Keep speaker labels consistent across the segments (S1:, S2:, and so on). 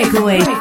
S1: breakaway.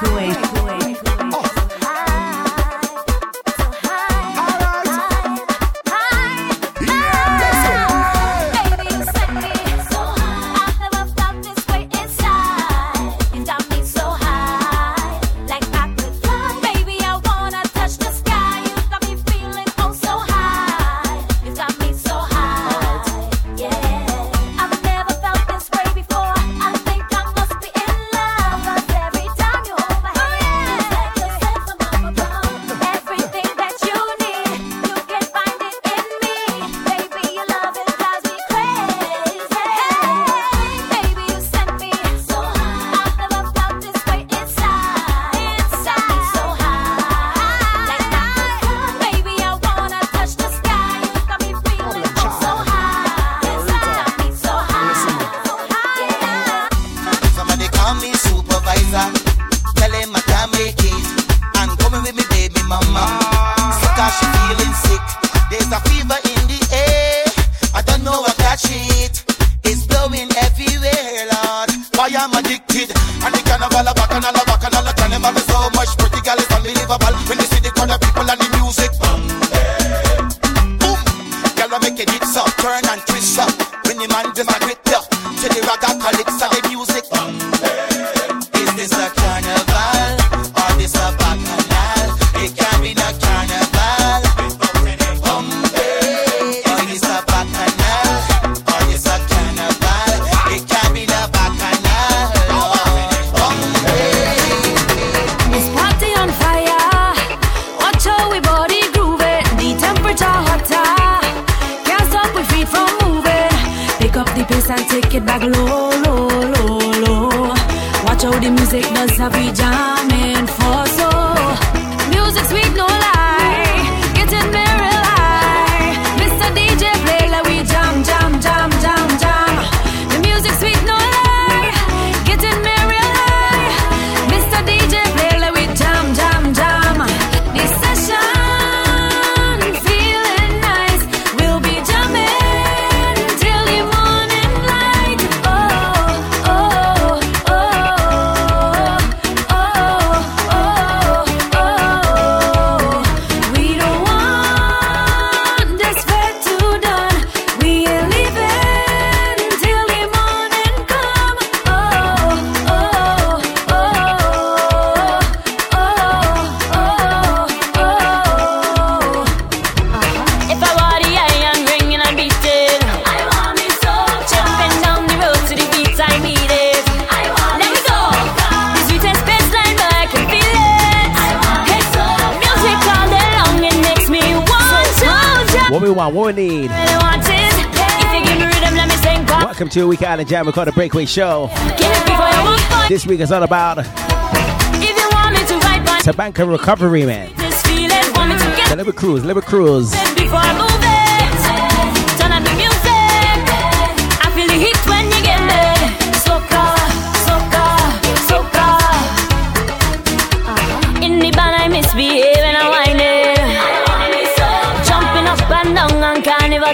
S2: Week Island Jam Recorder Breakaway Show. This week is all about Tabanca recovery, man. The Liver Cruise, Liver Cruise.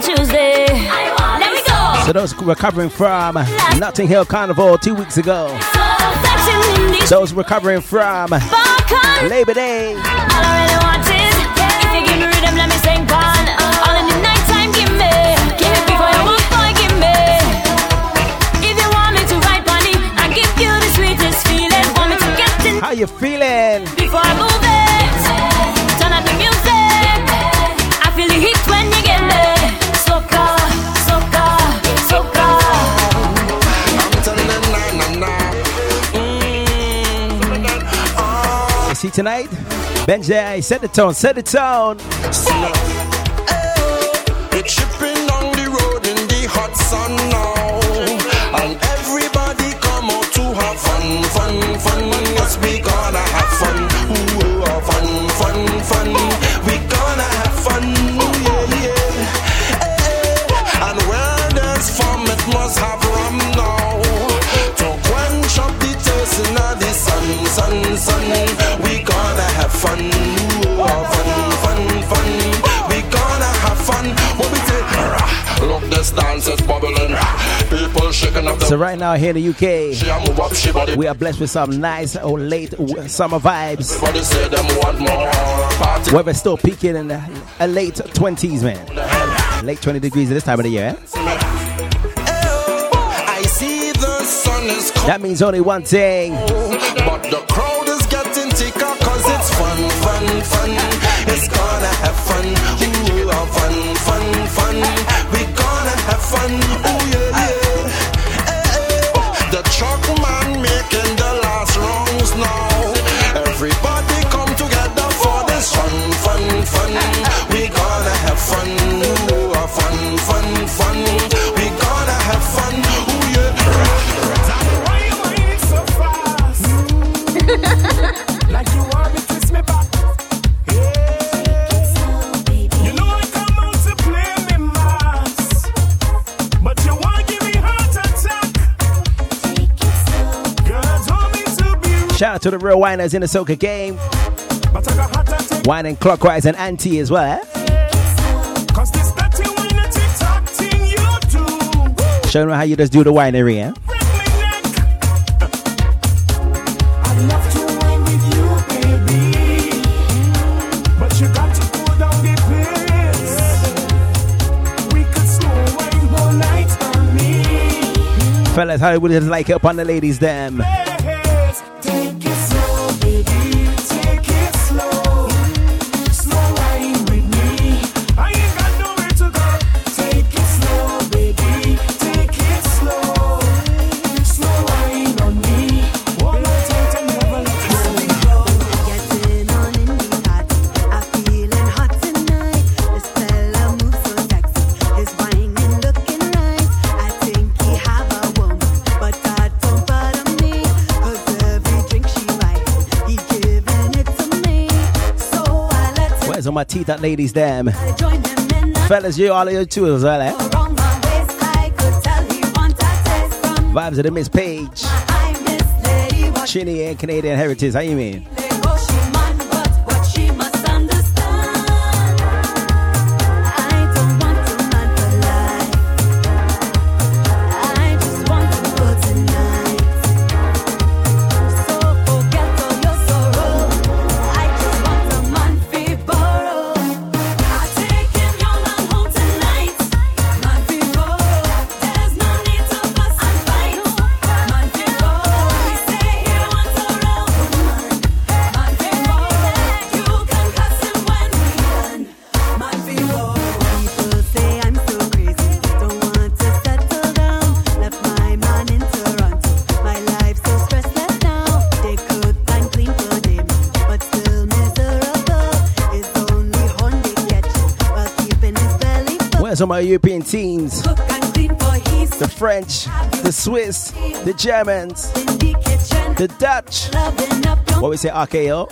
S3: Tuesday.
S2: So those recovering from Notting Hill Carnival two weeks ago. So those recovering from Labor Day. How you feeling? Tonight? Benjai, set the tone, set the tone.
S4: It's shipping on the road in the hot sun now. And everybody come out to have fun, fun, fun.
S5: So right now here in the UK, we are blessed with some nice or late summer vibes. Weather still peaking in the uh, late 20s, man. Late 20 degrees at this time of the year. That means only one thing.
S4: But the crowd is getting thicker cause it's fun, fun, fun. It's gonna have fun. Ooh, oh, fun, fun, fun. We gonna have fun. Ooh, fun, fun. We gonna have fun. Ooh, ah, fun, fun, fun. We gonna have fun. Ooh, yeah. Why you whining so fast? like you want me to give me twist me back.
S5: Shout out to the real whiners in the soca game. Whining clockwise and anti as well. Eh? Show them how you just do the winery, eh? Fellas, how would you like it up on the ladies, them? My teeth at ladies them. Fellas, you all of you too as well, eh? Vibes of the Miss Paige. Chinny and Canadian Heritage, how you mean? Some of our European teams. The French, the Swiss, the Germans, the Dutch. What we say, RKO?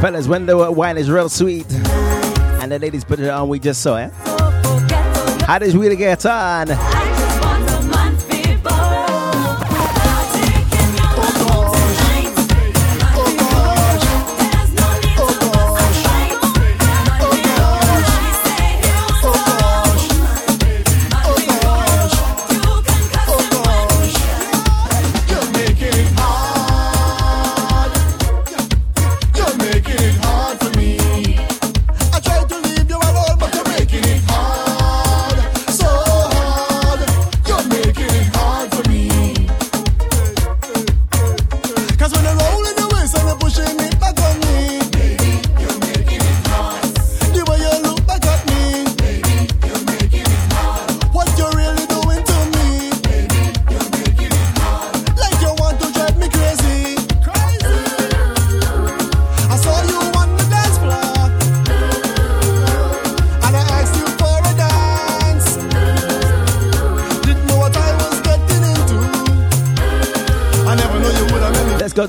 S5: Fellas, when the wine is real sweet and the ladies put it on, we just saw eh? it. How does we get on?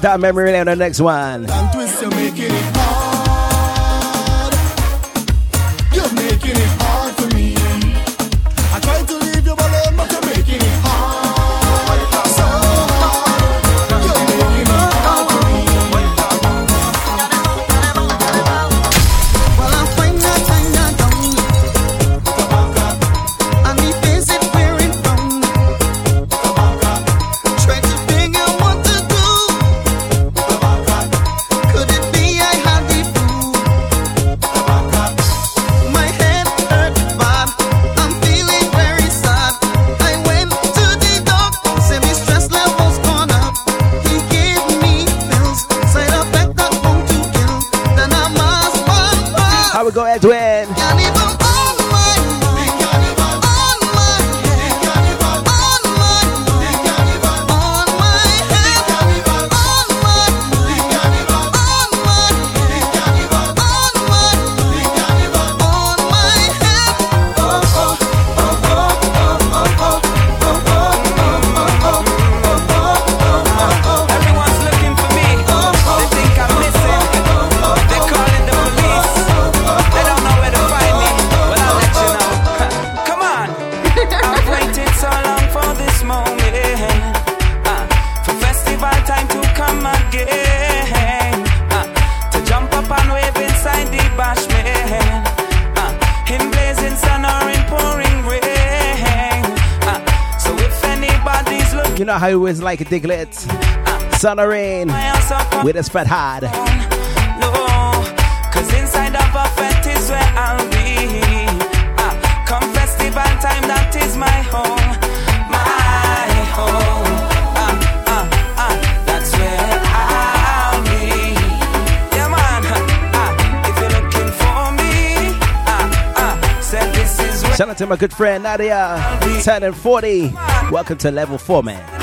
S5: That memory lane on the next one.
S6: always like a Diglett. Sun or rain, with a fed hard.
S7: No, cause inside of a fet is where I'll be. Uh, come festival time, that is my home. My home. Ah, ah, that's where I'll be. Yeah, man. If you're looking for me,
S6: Shout out to my good friend Nadia, turning 40. Welcome to level 4, man.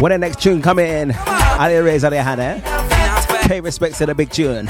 S6: When the next tune come in, Ali raise out your hand, eh? Pay respects to the big tune.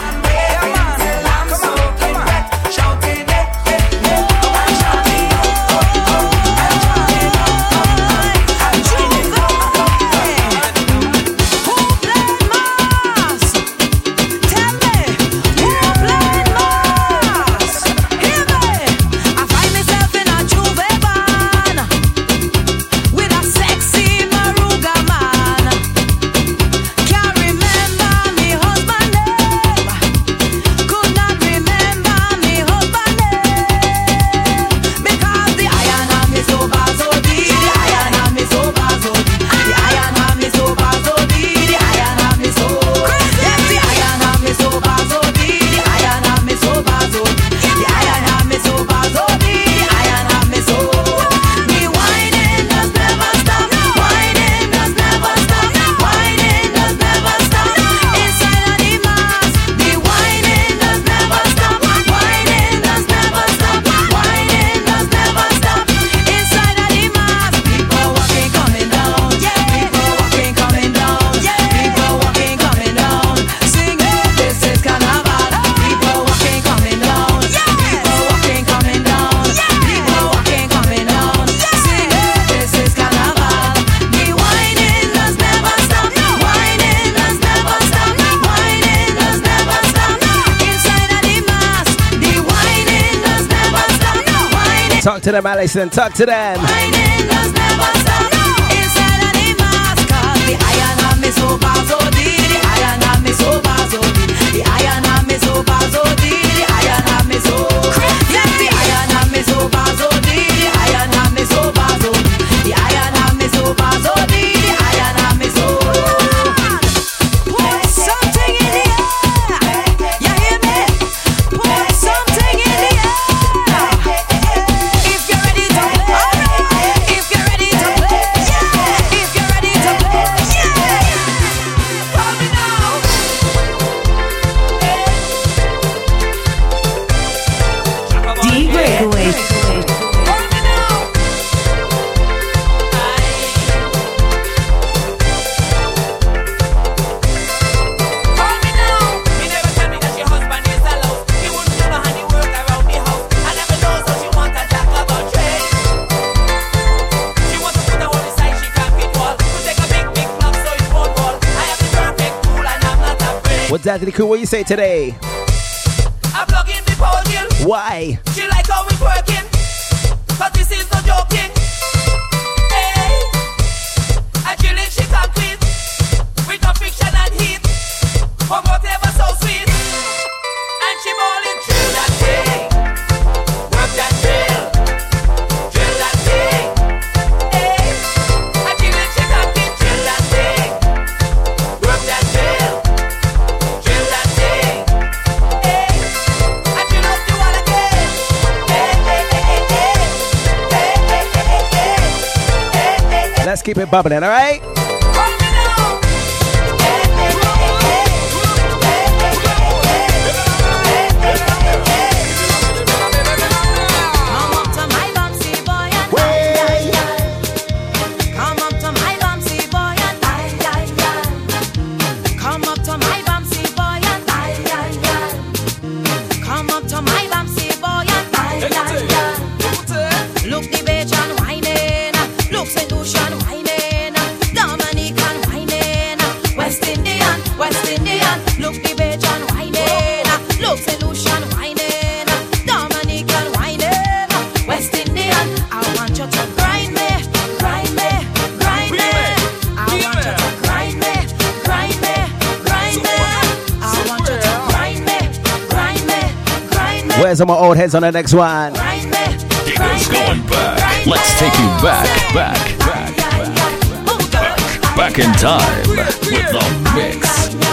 S6: to them, Alex, and talk to them. Zazzy Cool, what you say today?
S7: I'm the podium.
S6: Why?
S7: She like how we working. Cause this is no joking.
S6: Let's keep it bubbling, all right?
S3: Where's all my old heads on the next one?
S8: Diggers going back. Let's take you back, back, back, back, back in time with the mix.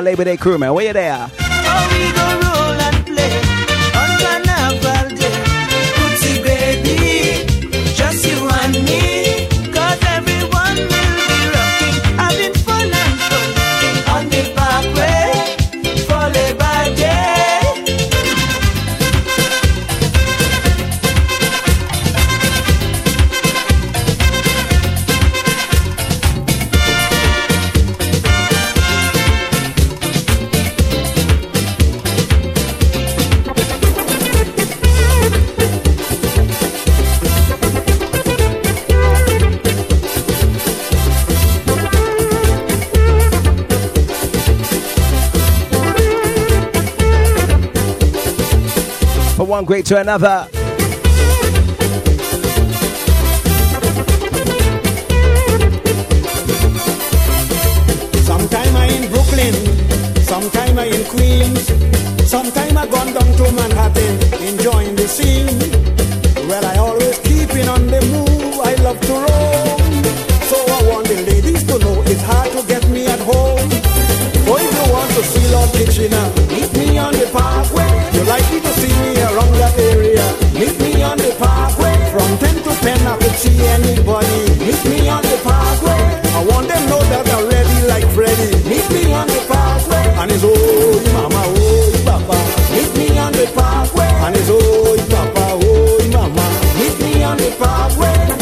S3: My Labor Day crew, man? Where you there? One great to another.
S9: Sometime I in Brooklyn, sometime I in Queens, sometime I gone down to Manhattan, enjoying the scene. Well, I always keeping on the move, I love to roam. So I want the ladies to know it's hard to get me at home. Oh, if you want to see Lord Kitchener, meet me on the parkway. Parkway. From 10 to 10, I could see anybody. Meet me on the parkway. I want them know that I'm ready like Freddy. Meet me on the parkway. And it's oh, mama, oh, papa. Meet me on the parkway. And it's oh, papa, oh, mama. Meet me on the parkway.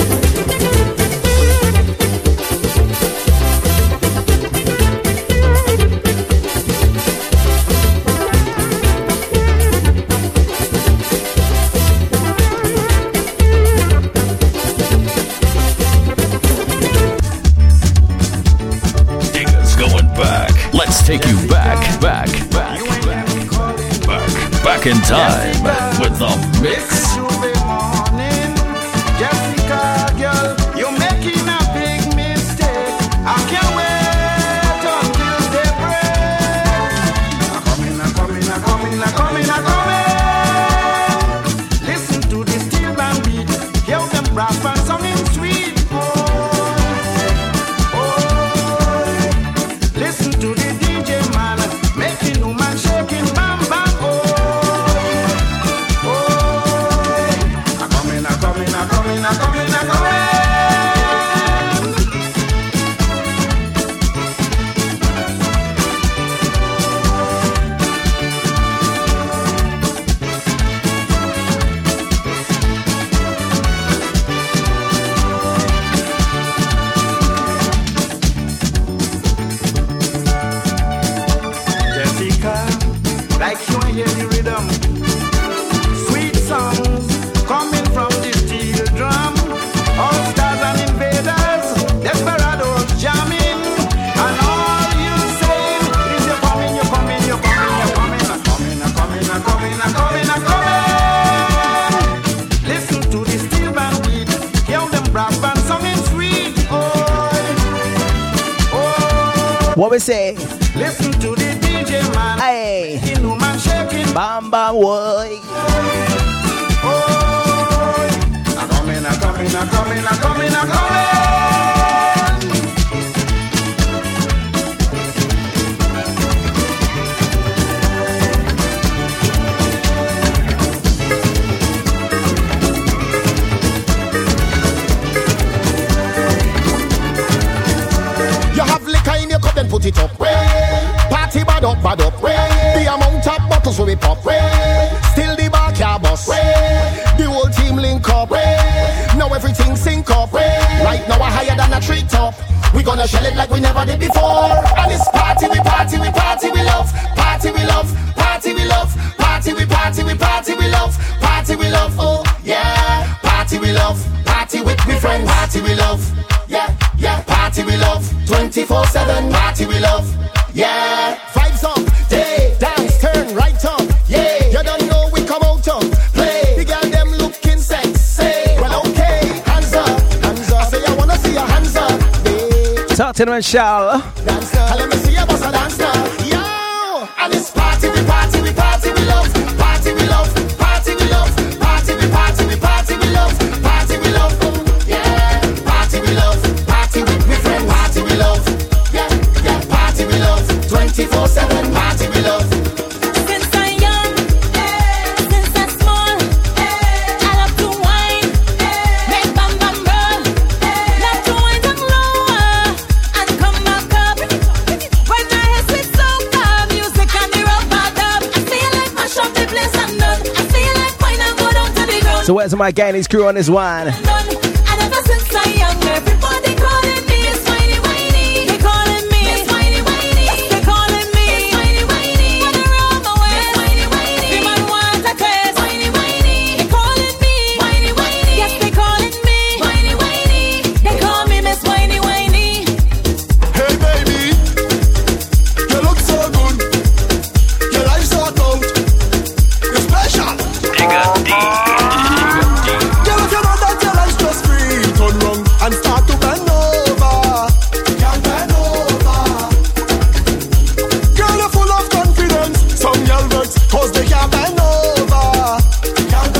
S10: 7 party we love. Yeah, yeah, party we love. 24 7 party we love. Yeah, vibes up, day, dance, turn right up. Yeah, you don't know we come out of play. The girl them looking sexy. Well, okay, hands up, hands up. I say I wanna see your hands up. Yeah.
S5: Talk to them, Michelle. Dance
S10: now. Let me see your bossa dance. Yeah.
S5: So where's my Guyanese crew on this one?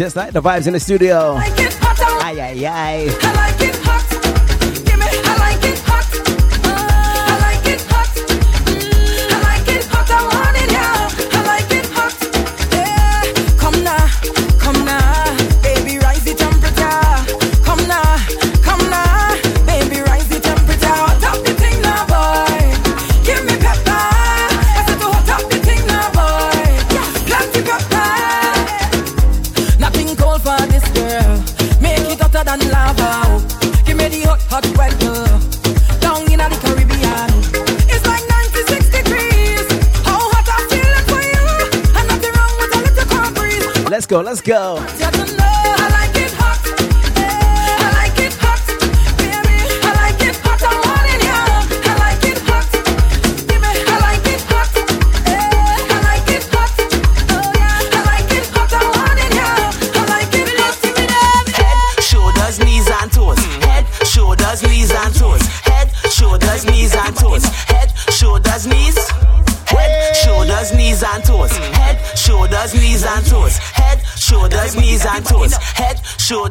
S11: Just
S3: like
S5: the vibes in the studio. Aye, aye, aye. go, let's go.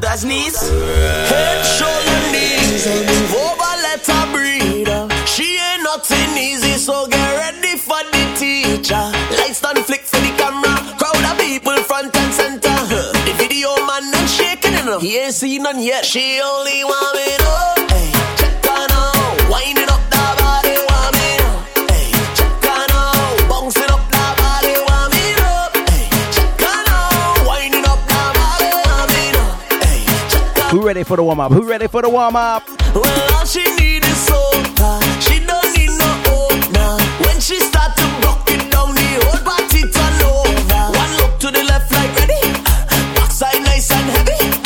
S12: shoulders, knees. Head,
S11: shoulder, knees. Over, let her breathe. She ain't nothing easy, so get ready for the teacher. Lights done flick for the camera. Crowd of people front and center. The video man not shaking enough. He ain't seen none yet. She only want me
S5: to. ready for the warm up? Who ready for the warm up?
S11: Well, all she need is. She don't need no owner. When she start to rock it down, the whole party turn over. One look to the left, like ready. Backside nice and heavy.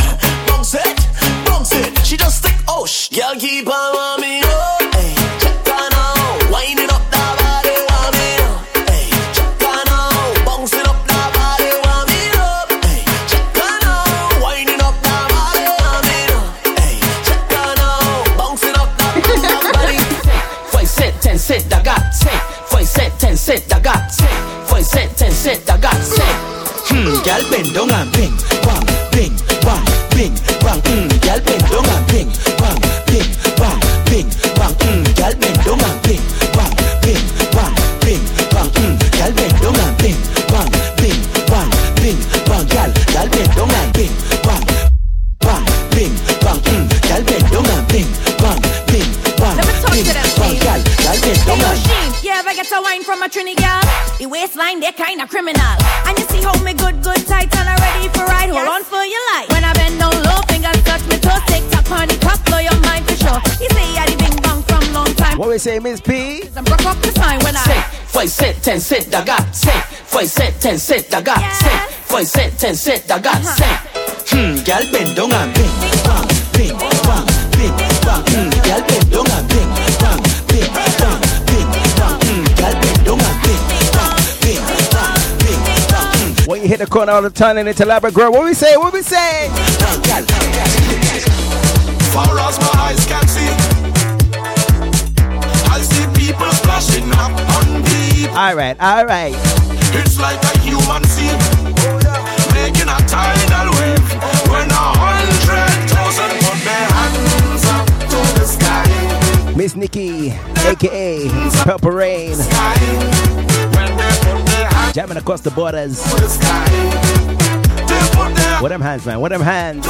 S11: Bounce it, bounce it. She just stick, oh, sh- girl keep on.
S6: bend, don't I'm bend.
S13: Say,
S3: Miss P?
S13: I'm broke up the sign when I.
S6: Say, foi set, ten set, daga. Say, foi set, ten set, daga. Say, foi set, ten set, daga. Say, hmm, girl bend down and bing, bang, bing, bang, bing, bang. Hmm, girl bend down and bing, bang, bing, bang, bing, bang. Hmm, girl bend down and bing, bang, bing, bang, bing, bang. Hmm,
S3: When you hit the corner of the turning into elaborate girl, what we say? What All right, all right.
S4: It's like a human scene, making a tidal wave. When a hundred thousand put their hands up to the sky,
S3: Miss Nikki, aka Purple Rain,
S4: sky. When they put their hands
S3: jamming across the borders.
S4: to the sky, they
S3: What them hands, man? What them hands?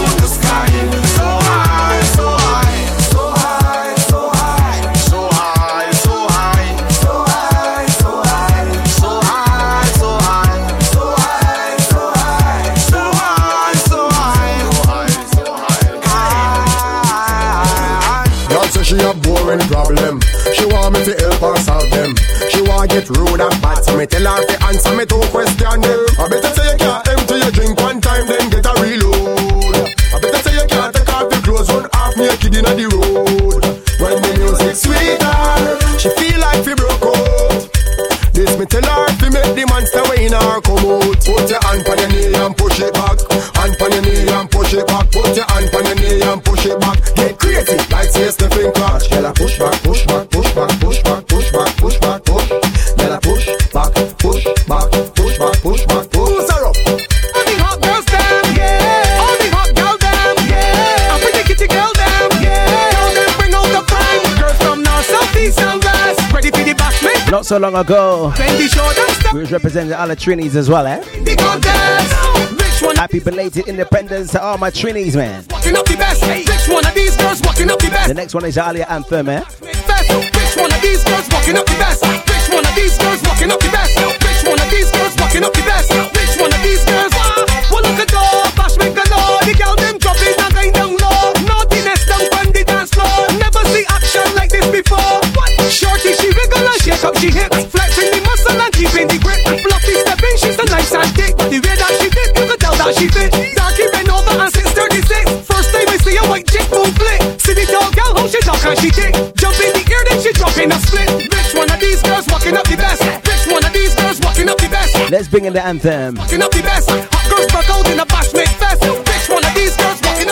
S5: She problem. She want me to help her solve them. She want get rude and bad, so me tell her to answer me two questions. I better say
S3: Not so long ago,
S14: then the show them step
S3: we was representing all the Trinis as well, eh?
S14: in the contest. Which one
S3: Happy belated independence to all my Trinis, man.
S14: walking up the best? Which one of these girls walking up the
S3: next one is Alia Anthem, eh?
S14: Which one of these girls walking up the best? Which one of these girls walking up the best? Which one of these girls walking up the best? She hips. Flexing the muscle and keeping the grip. Fluffy stepping, she's a nice and thick. The way that she did, you could tell that she fit. Darky been over and since 36. First time I see a white chick move flick. See the tall gal, how she talk and she tick. Jump in the air, then she drop in a split. Which one of these girls walking up the best? Which one of these girls walking up the best?
S3: Let's bring in the anthem.
S14: Walking up the best. Hot girls broke out in a bashment fest. Which one of these girls walking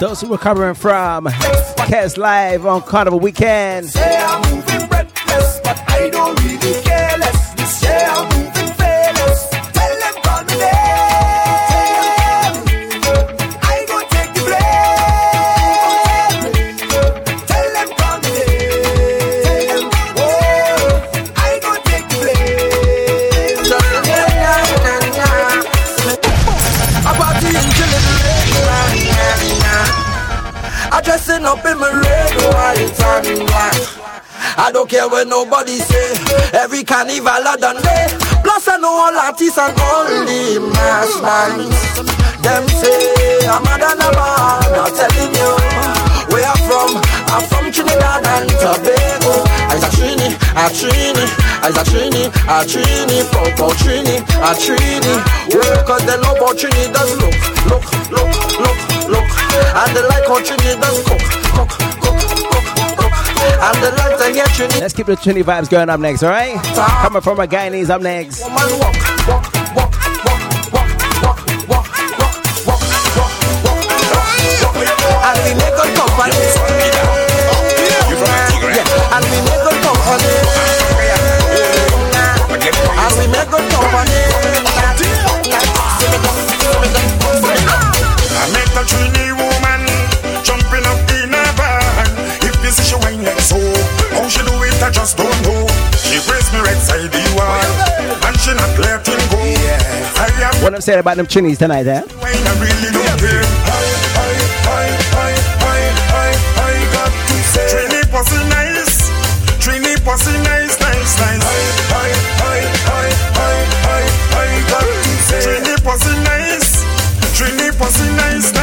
S3: Those who were covering from Kes Live on Carnival Weekend.
S4: Care
S15: what nobody say. Every carnival I done day. Plus I know all artists and the mass bands. Them say I'm a than a man. I'm telling you where I'm from. I'm from Trinidad and Tobago. I's a Trini, a Trini, I's a Trini, a Trini, Popo Trini, a Trini. Well, cause they know about Trini does look, look, look, look, look. And they like how Trini does cook, cook, cook,
S3: Let's keep the Trini vibes going up next, alright? Coming from a Guyanese up next. What I'm saying about them Trinis tonight, eh?
S16: Trini pussy nice, Trini pussy nice, nice, nice. Trini pussy nice, Trini pussy nice.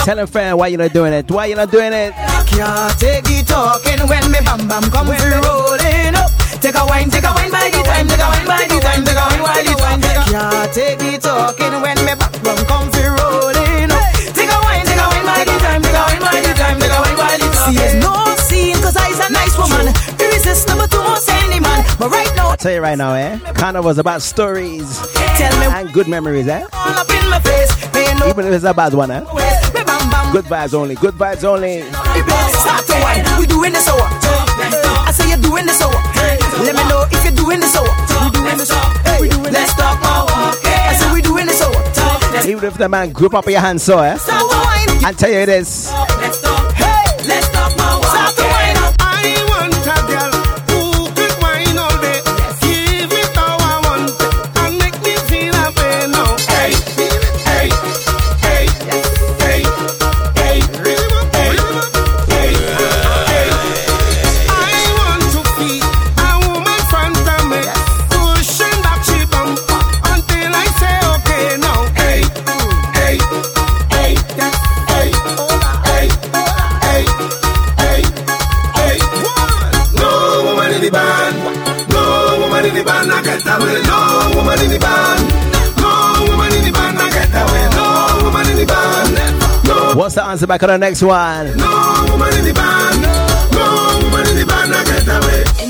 S17: A Tell
S3: them friend why you not doing it. Why you not doing it?
S18: can't take it talking when me bam bam come rolling up. Take a wine, take a wine by the time, take a wine by the time, take a wine by the time. Can't take it talking when me bam bam come rolling up. Take a wine, take a wine by the time, take a wine by the time, take a wine by the time. See, it's no scene 'cause I's a nice woman, irresistible to most any man. But right now,
S3: I'll tell you right now, eh? Kind of was about stories
S18: tell me
S3: and good memories, eh?
S18: all up in my face.
S3: Even if it's a bad one, eh? Good vibes only. Good vibes only.
S18: Start to wine. We doing this so. I say you're doing this so. Let me know if you're doing this so. We doing this so. Hey, let's talk more. I say we doing this so.
S3: Even if the man grip up your hands, so, eh?
S18: Start to wine.
S3: I tell you this.
S2: No,
S3: What's the answer back on the next one?
S2: no woman in the band, no woman in the band, I get away.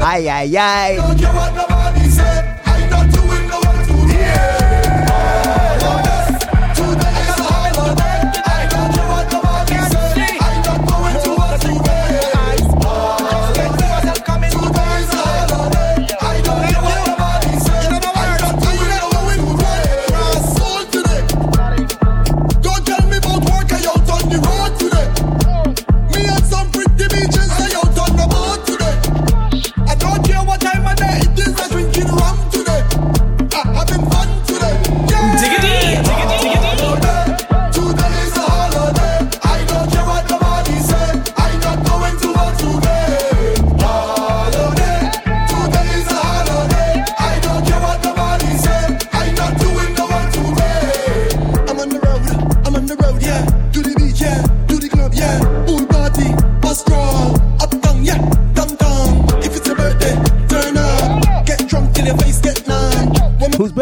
S5: Ay, ay, ay.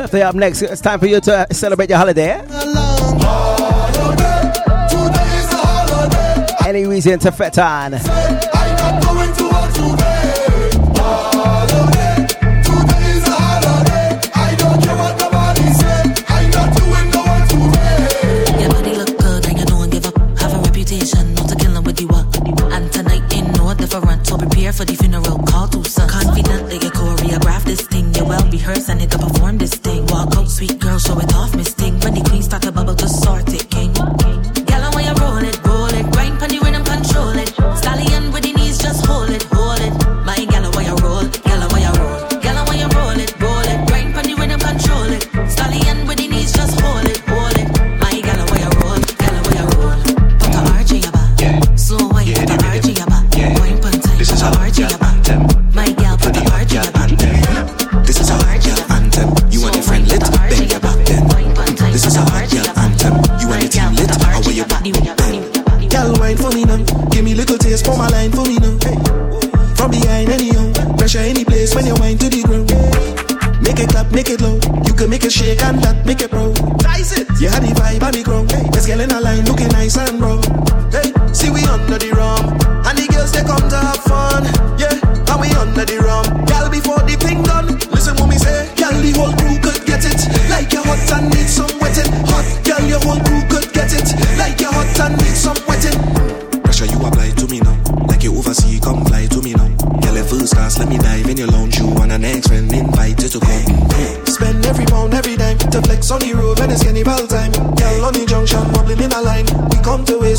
S5: birthday up
S19: next. It's time for you to uh, celebrate your holiday.
S5: holiday. holiday.
S19: Any reason to fet on.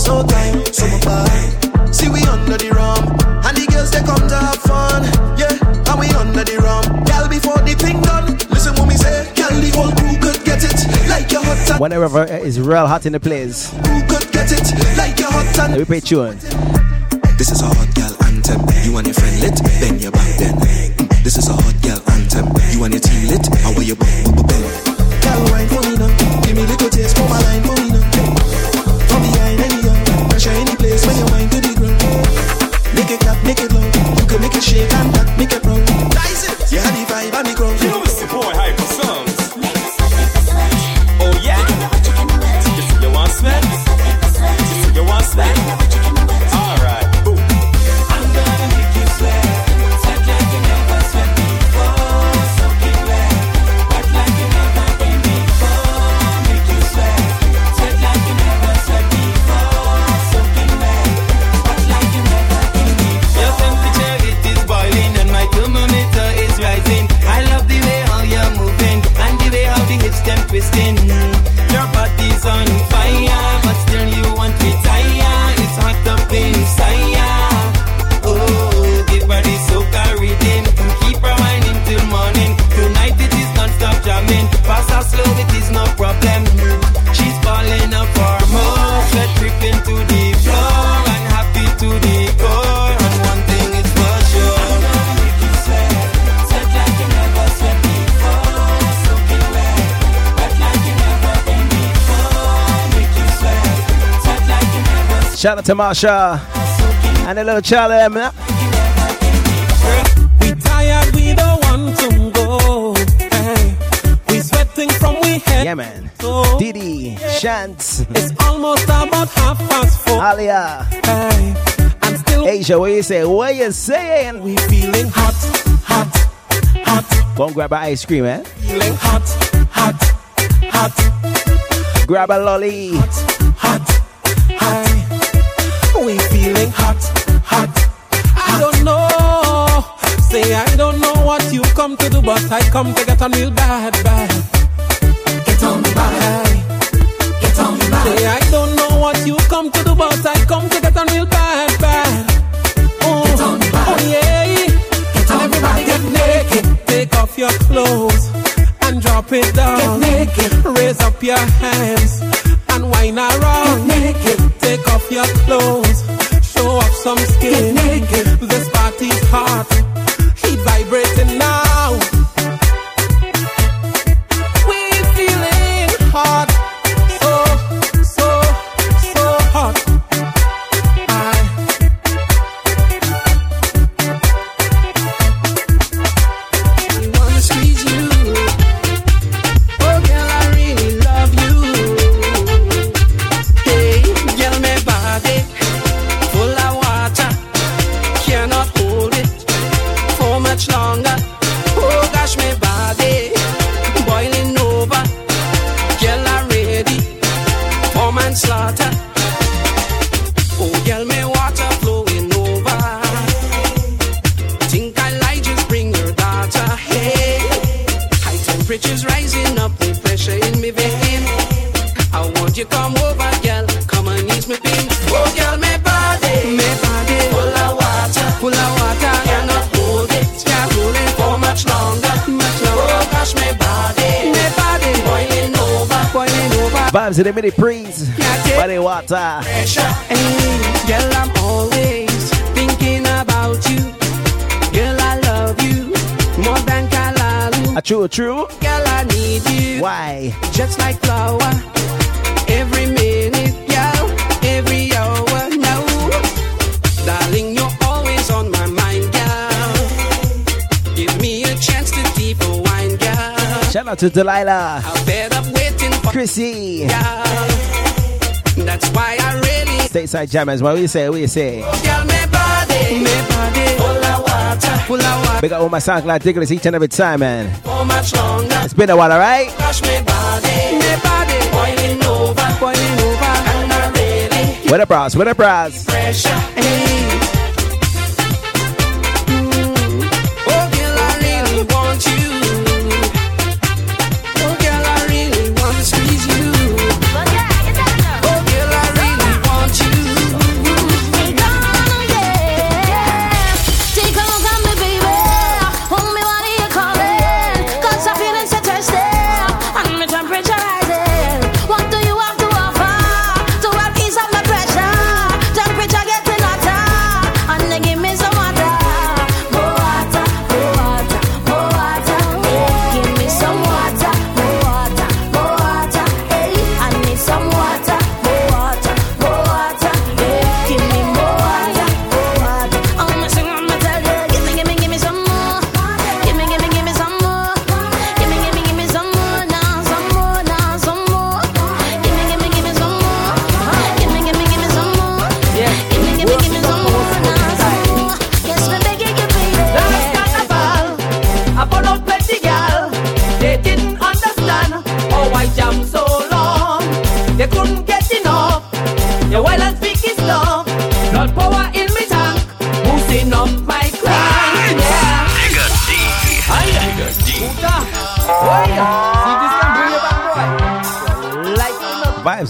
S5: no
S20: time,
S1: summer vibe. See we under the rum, and the girls they come to have fun. Yeah, and we under the rum. Girl, before the thing done, listen what me say. Girl, the whole crew could get it like your hot and
S19: Whenever it is real hot in the place,
S1: who could get it like your hot and
S19: we play tune.
S1: This is a hot girl anthem. You and your friend lit, then you're back then. This is a hot girl anthem. You and your team lit, how are you? Girl, wine for me now. Give me little taste, for my line for me.
S3: Shout out to Marsha and the little Charlie. man.
S21: We tired, we don't want to go. Hey, we sweating from we head.
S3: Yeah, man. Didi, Shants,
S21: it's almost about half past four.
S3: Alia,
S21: Hey, I'm still
S3: Asia, what you say? What you saying?
S21: we feeling hot, hot, hot,
S3: Go and grab an ice cream, eh?
S21: feeling hot, hot, hot,
S3: Grab a lolly.
S21: hot. Feeling hot, hot. I don't know. Say I don't know what you come to do, but I come to get on real bad, bad. Get on me bad. Get on me bad. Say I don't know what you come to do, but I come to get on real bad, bad. Oh, get on bad. Oh yeah. Get on everybody get naked. Take off your clothes and drop it down. Get naked. Raise up your hands and whine around. Get naked. Take off your clothes. Some skin. This party's hot. In
S3: the mini breeze. Body water.
S21: Hey, uh? girl, I'm always thinking about you. Girl, I love you more than Kalalu.
S3: A true, true.
S21: Girl, I need you.
S3: Why?
S21: Just like flower. Every minute, yeah, every hour, no. Darling, you're always on my mind, girl. Give me a chance to deep a wine, girl.
S3: Shout out to Delilah,
S21: I'm fed up waiting for
S3: Chrissy.
S21: That's why I really
S3: Stateside Jammers, what you say? What you say?
S21: Girl, my body, my body, full of water, full of water.
S3: Big up all my SoundCloud diggers each and every time, man.
S21: For much longer.
S3: It's been a while, alright?
S21: Gosh, my body, my body, boiling over, boiling over, and I really
S3: What up, bros? What bros?
S21: pressure.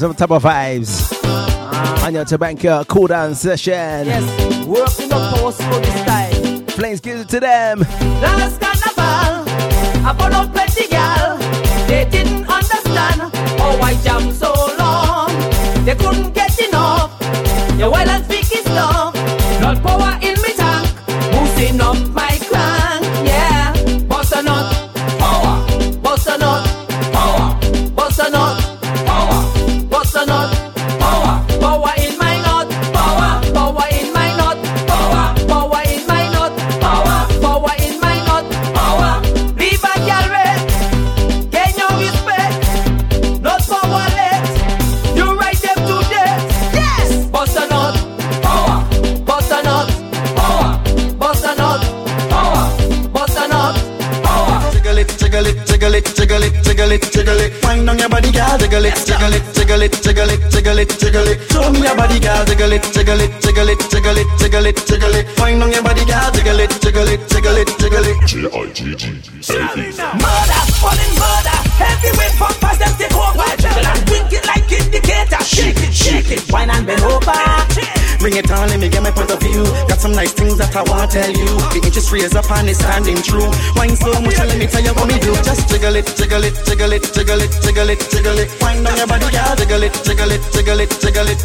S22: Up.
S3: On top of vibes. Ah. On your Tabanca cool down session.
S23: Yes, working up our soul this time.
S3: Flames gives it to them.
S23: Last carnival, I found out plenty gal. They didn't understand how I jam so long. They couldn't get enough. The wild and speak is love. Blood power jiggle it
S24: jiggle it, jiggle it, jiggle it, jiggle it. Wind on your body, girl, jiggle it, jiggle it, jiggle it, jiggle it, jiggle it, jiggle it. Show me your body, girl, jiggle it, jiggle it, jiggle it, jiggle it, jiggle it, jiggle it. Wind on your body, girl, jiggle it, jiggle it, jiggle it, jiggle it. J I G G L E.
S21: Murder, falling murder. Heavyweight pumpers, them take over. Jiggle and wink it like indicator. Shake it, shake it, wine and bend over.
S24: Bring it on, let me get my point of view. Got some nice things that I wanna tell you. The interest raise up and it's standing true. Wine so much, let me tell you what me do. Just jiggle it, jiggle it, jiggle it, jiggle it, jiggle it, jiggle it. Wind on your body, girl, jiggle it, jiggle it, jiggle it, jiggle it.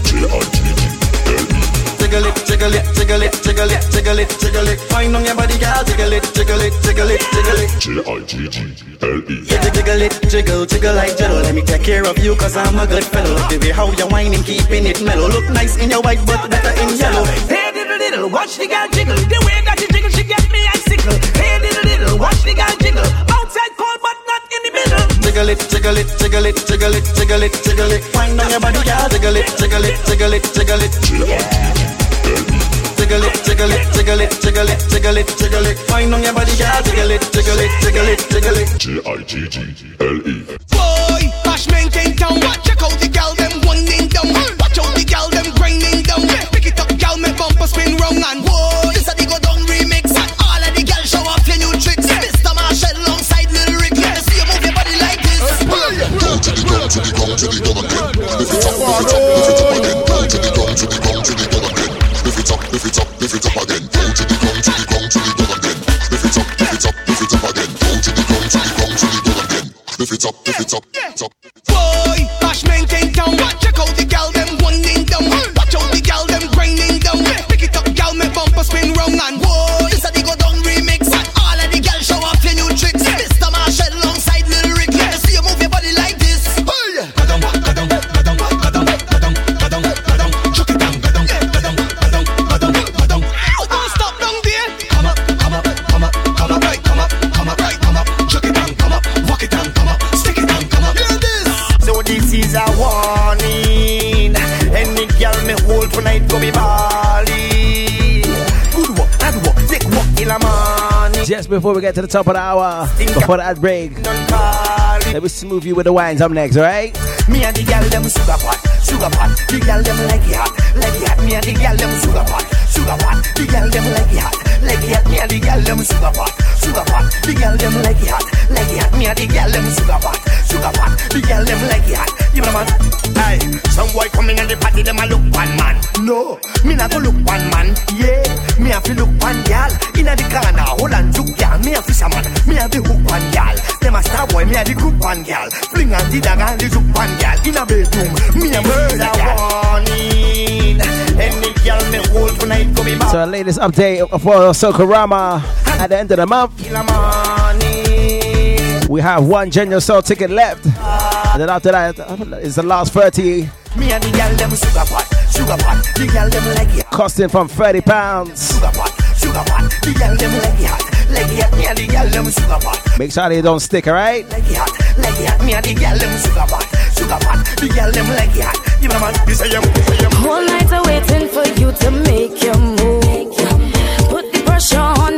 S24: Jiggle it, jiggle it, jiggle it, jiggle it, jiggle it, jiggle it. Wind on your body, girl, jiggle it, jiggle it, jiggle it, jiggle it.
S25: J I G G L E.
S24: Yeah, jiggle it, jiggle, jiggle like jello. Let me take care of you, cause I'm a good fellow. The way how you're whining, keeping it mellow. Look nice in your white, but better in yellow.
S21: Hey diddle diddle, watch the girl jiggle. The way that she jiggle, she get me icicle. Hey diddle diddle, watch the girl jiggle. Outside cold, but not in the middle.
S24: Jiggle it, jiggle it, jiggle it, jiggle it, jiggle it, jiggle it. Wind on your body, girl, jiggle it, jiggle it, jiggle it, jiggle it. Jiggle it, jiggle it, jiggle it, jiggle it, jiggle it, jiggle it. Wind on your body, girl, jiggle it, jiggle it, jiggle it, jiggle it.
S25: J I G G L E.
S10: Boy, Bashman came down. Check out the gal, them winding down. Watch out the gal, them grinding down. Pick it up, gal, me bumper spin round and whoa, this a
S26: the It up, it up, it up again. To the to the to the again. It up, it up, it up again. To the to the to the again. It up, it up, up. Down.
S10: Boy, down. Check out the gal, them winding down. Watch out the gal, them grinding down. Pick it up, gal, me bumper spin round and whoa, this a the
S3: Just before we get to the top of the hour, before that break, let me smooth you with the wines. I'm next, alright?
S24: Me and the girl them sugar pot, sugar pot. The girl them it hot, it hot. Me and the girl them sugar pot, sugar pot. The girl them it hot, it hot. Me and the girl them sugar pot, sugar pot. The girl them it hot, it hot. Me and the girl them sugar pot, sugar pot. The girl them it hot. You know man, aye. Some boy coming in the party, them a look one man. No, me not go look one man. Yeah, me have to look one girl. Inna the corner, hold on, look girl. Me a fisherman, me have the hook one girl. Them a star boy, me a the group one girl. Fling and the dagger and the hook one girl. In a bedroom, me a murder warning. Any girl me hold tonight go be
S3: So, our latest update for Sokorama at the end of the month. We have one Genuine Soul ticket left. And then after that, it's the last 30.
S24: Me and the girl them sugar pot, sugar pot. The girl them like it,
S3: Costing from 30 pounds.
S24: sugar pot, sugar pot. The girl them like hot, like hot. Me and the girl them sugar pot.
S3: Make sure they don't stick, alright?
S24: like hot, like hot. Me and the girl them sugar pot, sugar pot. The girl them hot. Man, you say you.
S2: Whole night I'm waiting for you to make your move. Put the pressure on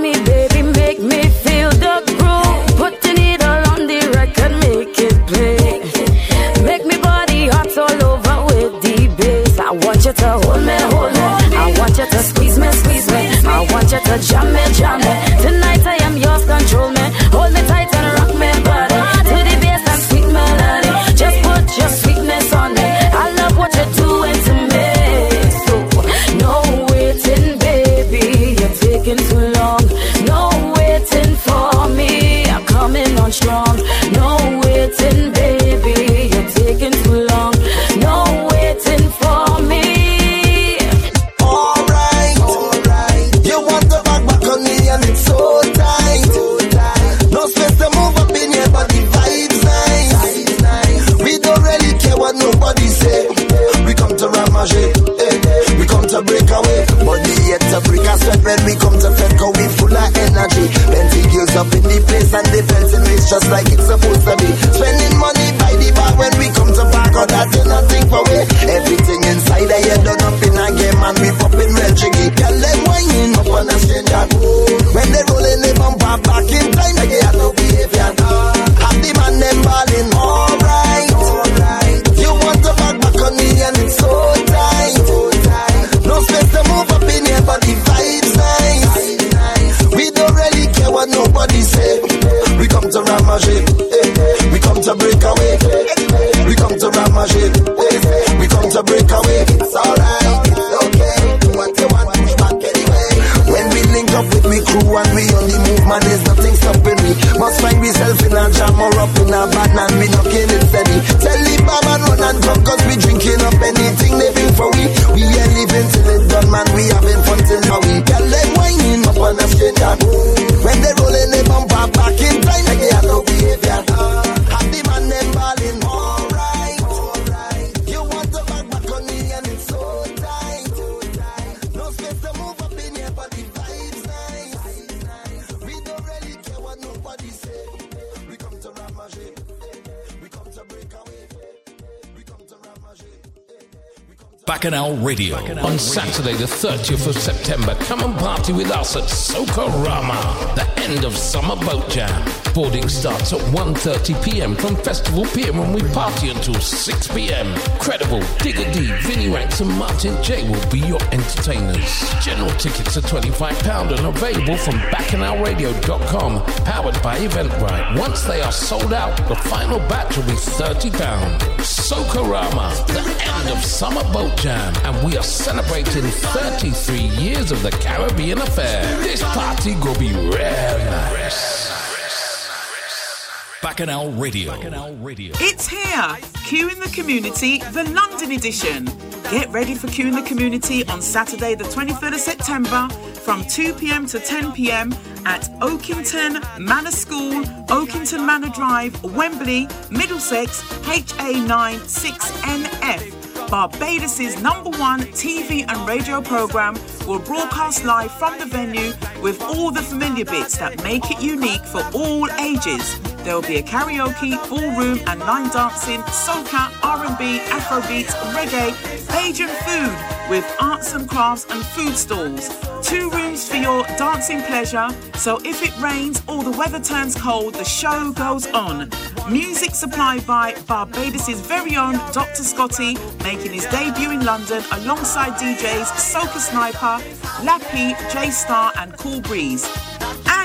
S8: Radio. On Saturday, the 30th of September, come and party with us at Sokorama, the end of summer boat jam. Boarding starts at 1.30 p.m. from Festival Pier when we party until 6 p.m. Credible, Digger D, Vinnie Ranks and Martin J will be your entertainers. General tickets are £25 and available from bacchanalradio.com, powered by Eventbrite. Once they are sold out, the final batch will be £30. Sokorama, the end of summer boat jam, and we are celebrating 33 years of the Caribbean affair. This party will be rare nice. Bacchanal Radio. Bacchanal Radio.
S27: It's here! Q in the Community, the London edition. Get ready for Q in the Community on Saturday, the 23rd of September from 2 pm to 10 pm at Oakington Manor School, Oakington Manor Drive, Wembley, Middlesex, HA9 6NF. Barbados' number one TV and radio program will broadcast live from the venue with all the familiar bits that make it unique for all ages. There will be a karaoke, ballroom and line dancing, soca, R&B, Afrobeat, reggae, Bajan food with arts and crafts and food stalls. Two rooms for your dancing pleasure, so if it rains or the weather turns cold, the show goes on. Music supplied by Barbados' very own Dr. Scotty, making his debut in London alongside DJs Soca Sniper, Lappy, J Star, and Cool Breeze.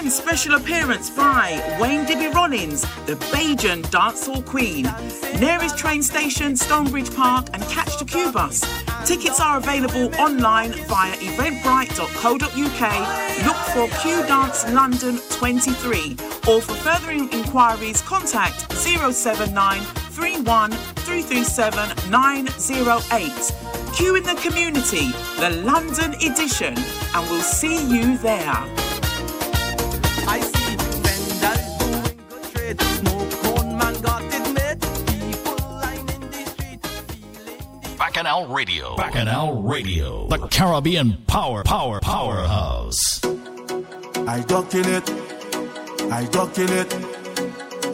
S27: And special appearance by Wayne Dibby Rollins, the Bajan dancehall queen. Nearest train station, Stonebridge Park, and catch the Q bus. Tickets are available online via eventbrite.co.uk. Look for Q Dance London 23 or for further inquiries contact 079 31 337 908. Q in the community, the London edition, and we'll see you there.
S8: Bacchanal Radio. Bacchanal Radio. The Caribbean Power, Power, Powerhouse.
S4: I duck in it. I duck in it.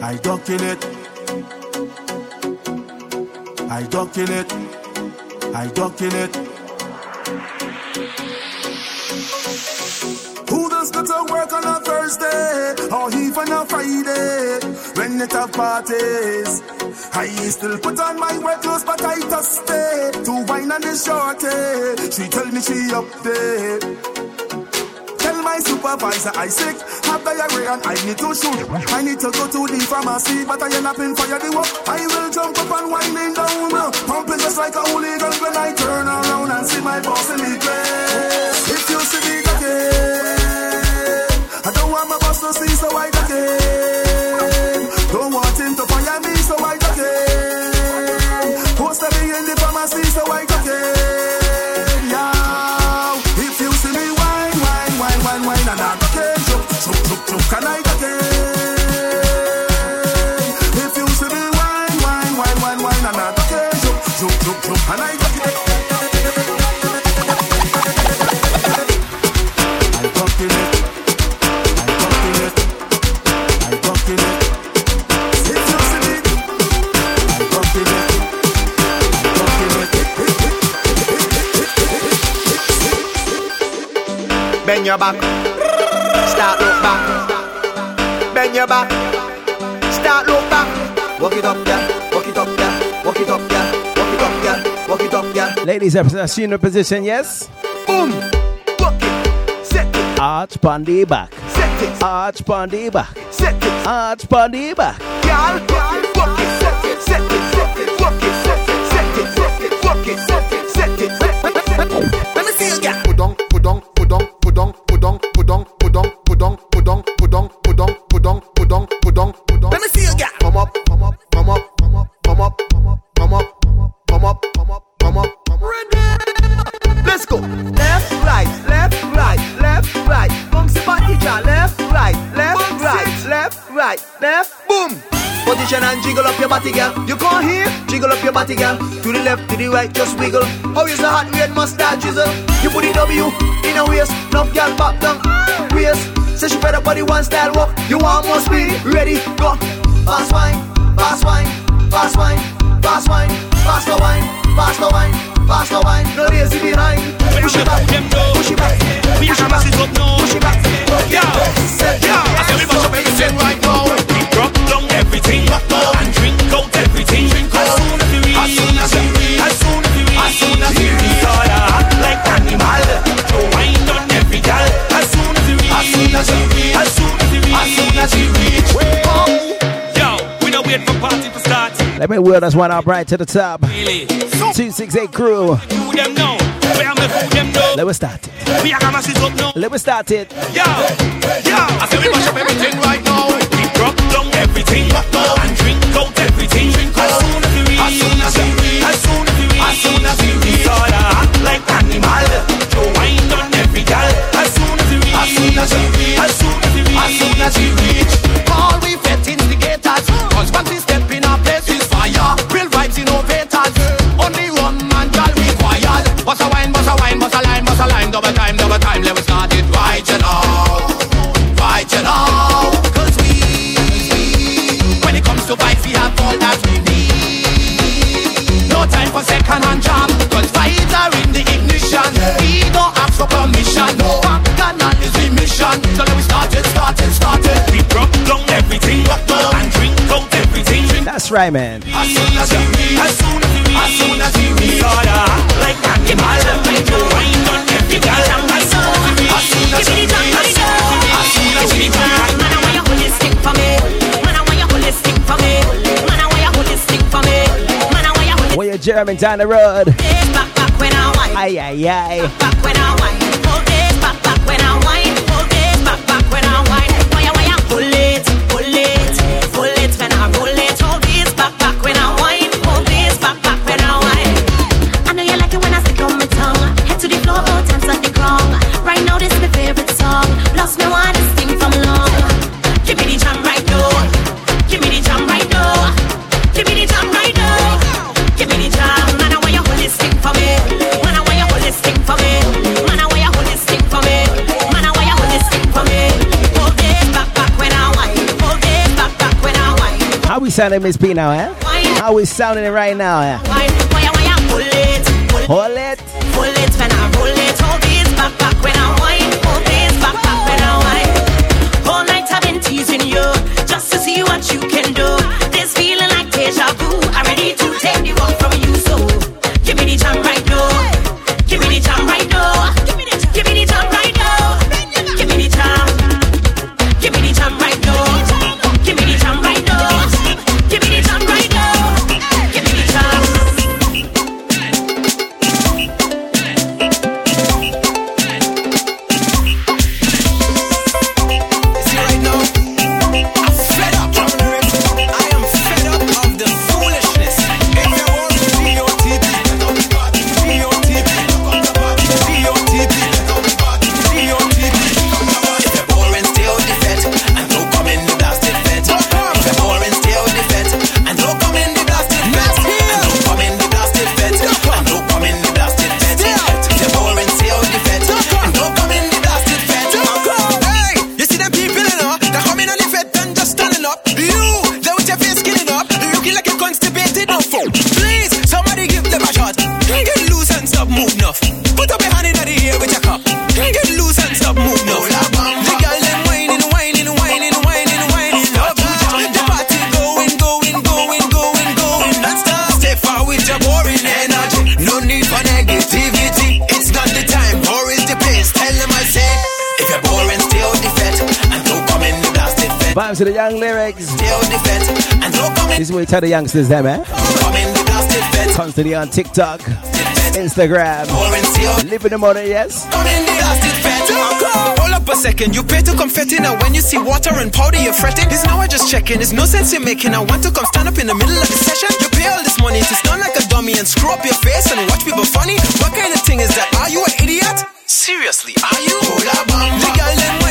S4: I duck in it. I duck in it. I duck in it. Who does go work on a Thursday or even a Friday when it have parties? I still put on my work clothes, but I just stay to wine on the shorty. She tell me she up there. Tell my supervisor I sick, have diarrhea and I need to shoot. I need to go to the pharmacy, but I end up in fire the work. I will jump up and winding down, pumping just like a hooligan when I turn around and see my boss in the place. If you see me again, to see, so I duck in. Don't want him to fire me, so I duck in. Poster me in the pharmacy, so I duck in. Yeah. If you see me wine, wine, wine, wine, wine, and I duck in, jump, jump, jump, jump, can I
S28: your back. Start look back. Bend your back. Start look back. Walk it up, yeah. Walk it up, yeah. Walk it up, yeah. Walk it up, yeah. Walk it up, yeah.
S3: Ladies, assume the position, yes?
S28: Boom. Walk it. Set it.
S3: Arch Bundy back.
S28: Set it.
S3: Arch Bundy back.
S28: Set it.
S3: Arch Bundy back.
S28: Girl, girl, walk it. Set it. Set it. Set it. Walk it. Set it. Set it. Set it. Walk it. Set it. Set it. Let me left. Boom. Position and jiggle up your body, girl. You come here, jiggle up your body, girl. To the left, to the right, just wiggle. How is the hot red mustard drizzle? You put the W in a waist, enough girl back down waist. Say she better body one style walk. You want more speed? Ready, go. Fast wine, fast wine, fast wine, fast wine, fast
S29: Pass the wine, pass the wine, pass the wine. No lazy behind. Push it back, push it back, push it back, push it back.
S3: Me wheel this one up right to the top.
S30: Really?
S3: 268 crew.
S30: Them know? Where am I? Who them know?
S3: Let me start it.
S30: We are gonna up now.
S3: Let me start it.
S30: Yo, yo. I we mash up everything right now. We drop down everything and drink out everything. As soon as we reach, as soon as we reach, as soon as we reach, as soon as we reach, hot like animal. Wine on every gal. As soon as we reach, as soon as we reach, as soon as we reach, as soon as we reach.
S31: All we instigators Cause once we Right,
S3: man.
S30: As soon as reach, as soon as hot like. As soon as reach, as soon as reach.
S32: Man, I want you for me. Man, I want you for me. Man, I want you for me. Man, I want you
S3: you're jamming down the road.
S32: Back, back when I.
S3: Aye, aye, aye.
S32: Back when I.
S3: sounding, Miss P now, eh? How we sounding it right now, eh?
S32: Pull it, pull
S3: it.
S32: Pull it when I roll it. Hold this back, back when I wine. Hold this back, back when I wine. All night I've been teasing you just to see what you can do. To the
S3: young lyrics.
S31: And.
S3: This is what we tell the youngsters them, eh? Constantly on TikTok, Instagram. Living the money, yes?
S31: Hold up a second, you pay to confetti now when you see water and powder, you're fretting. This now I just checking, there's no sense in making. I want to come stand up in the middle of the session. You pay all this money to stand like a dummy and screw up your face and watch people funny. What kind of thing is that? Are you an idiot? Seriously, are you? The girl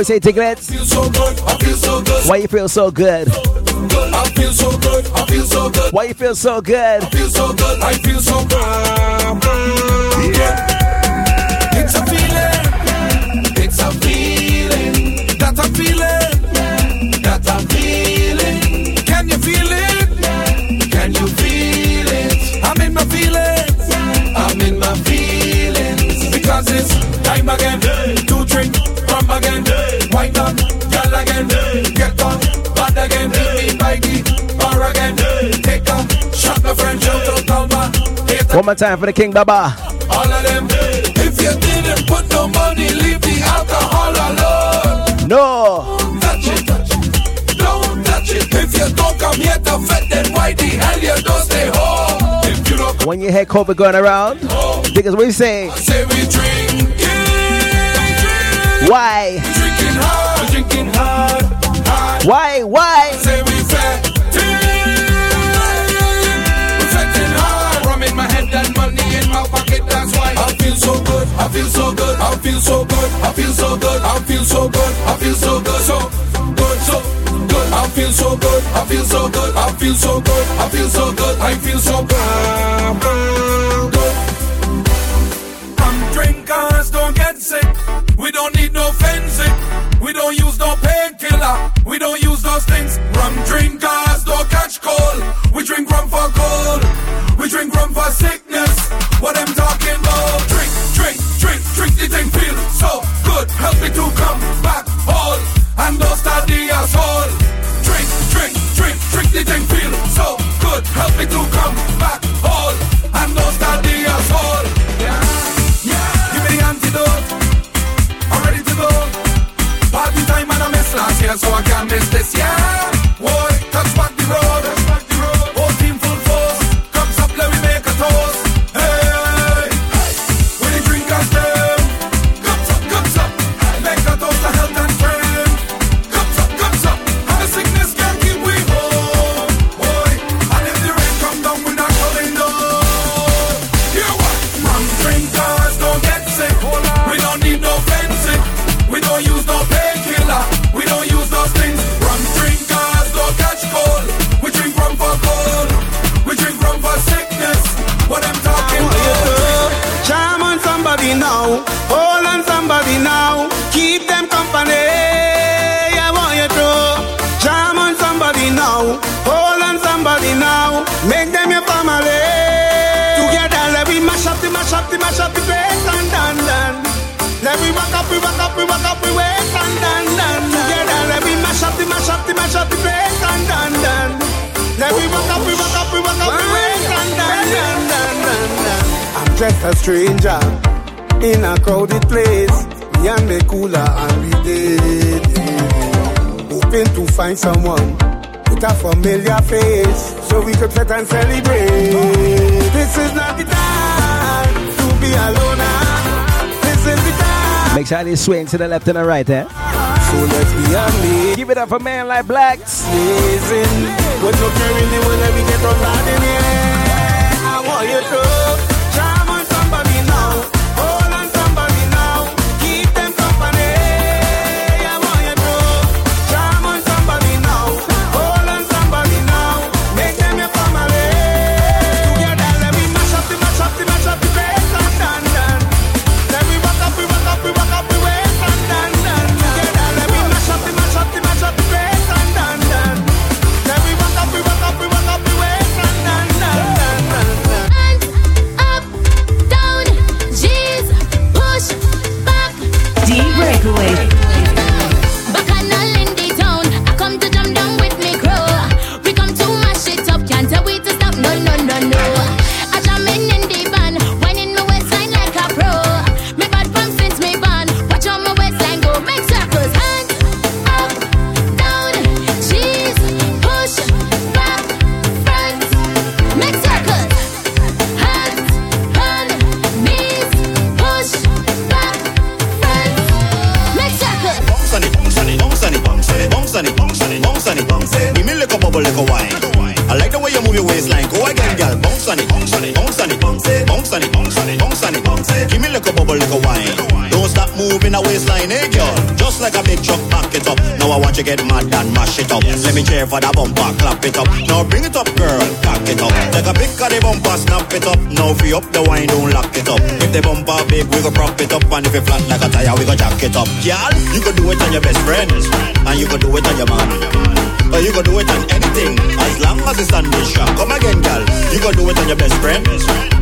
S31: we say
S3: Tiglets?
S31: So so
S3: Why you feel so good?
S31: I feel so good, I feel so good.
S3: Why you feel so good?
S31: I feel so good, I feel so good. Yeah. It's a feeling, it's a feeling that I'm feeling, that I'm feeling. Can you feel it? Can you feel it? I'm in my feelings, I'm in my feelings because it's time again to drink.
S3: One more time for the King Baba.
S31: All of them. If you didn't put no money, leave the alcohol alone.
S3: No.
S31: Touch it. Don't touch it. If you don't come here to fed, then why the hell you don't stay home? If you don't
S3: when you hear COVID going around,
S31: home, niggas, what you
S3: say? I
S31: say we drink. Why? I feel so good, I feel so good, I feel so good, I feel so good, I feel so good, so good, so good, I feel so good, I feel so good, I feel so good, I feel so good, I feel so good. I'm drinkers, don't get sick. We don't need no fencing. We don't use no painkiller. We don't use those things.
S9: swaying to the
S3: left and the right, eh?
S9: So let's be.
S3: Give it up for man like
S9: Blaxx. Get that in here. I want you to.
S24: Get mad and mash it up. Let me cheer for the bumper, clap it up. Now bring it up, girl, cock it up. Take a pick of the bumper, snap it up. Now free up the wine, don't lock it up. If the bumper big, we go prop it up, and if it flat like a tire, we go jack it up. Girl, you can do it on your best friend, and you can do it on your man. Or you can do it on anything, as long as it's on this strong. Come again, girl. You can do it on your best friend.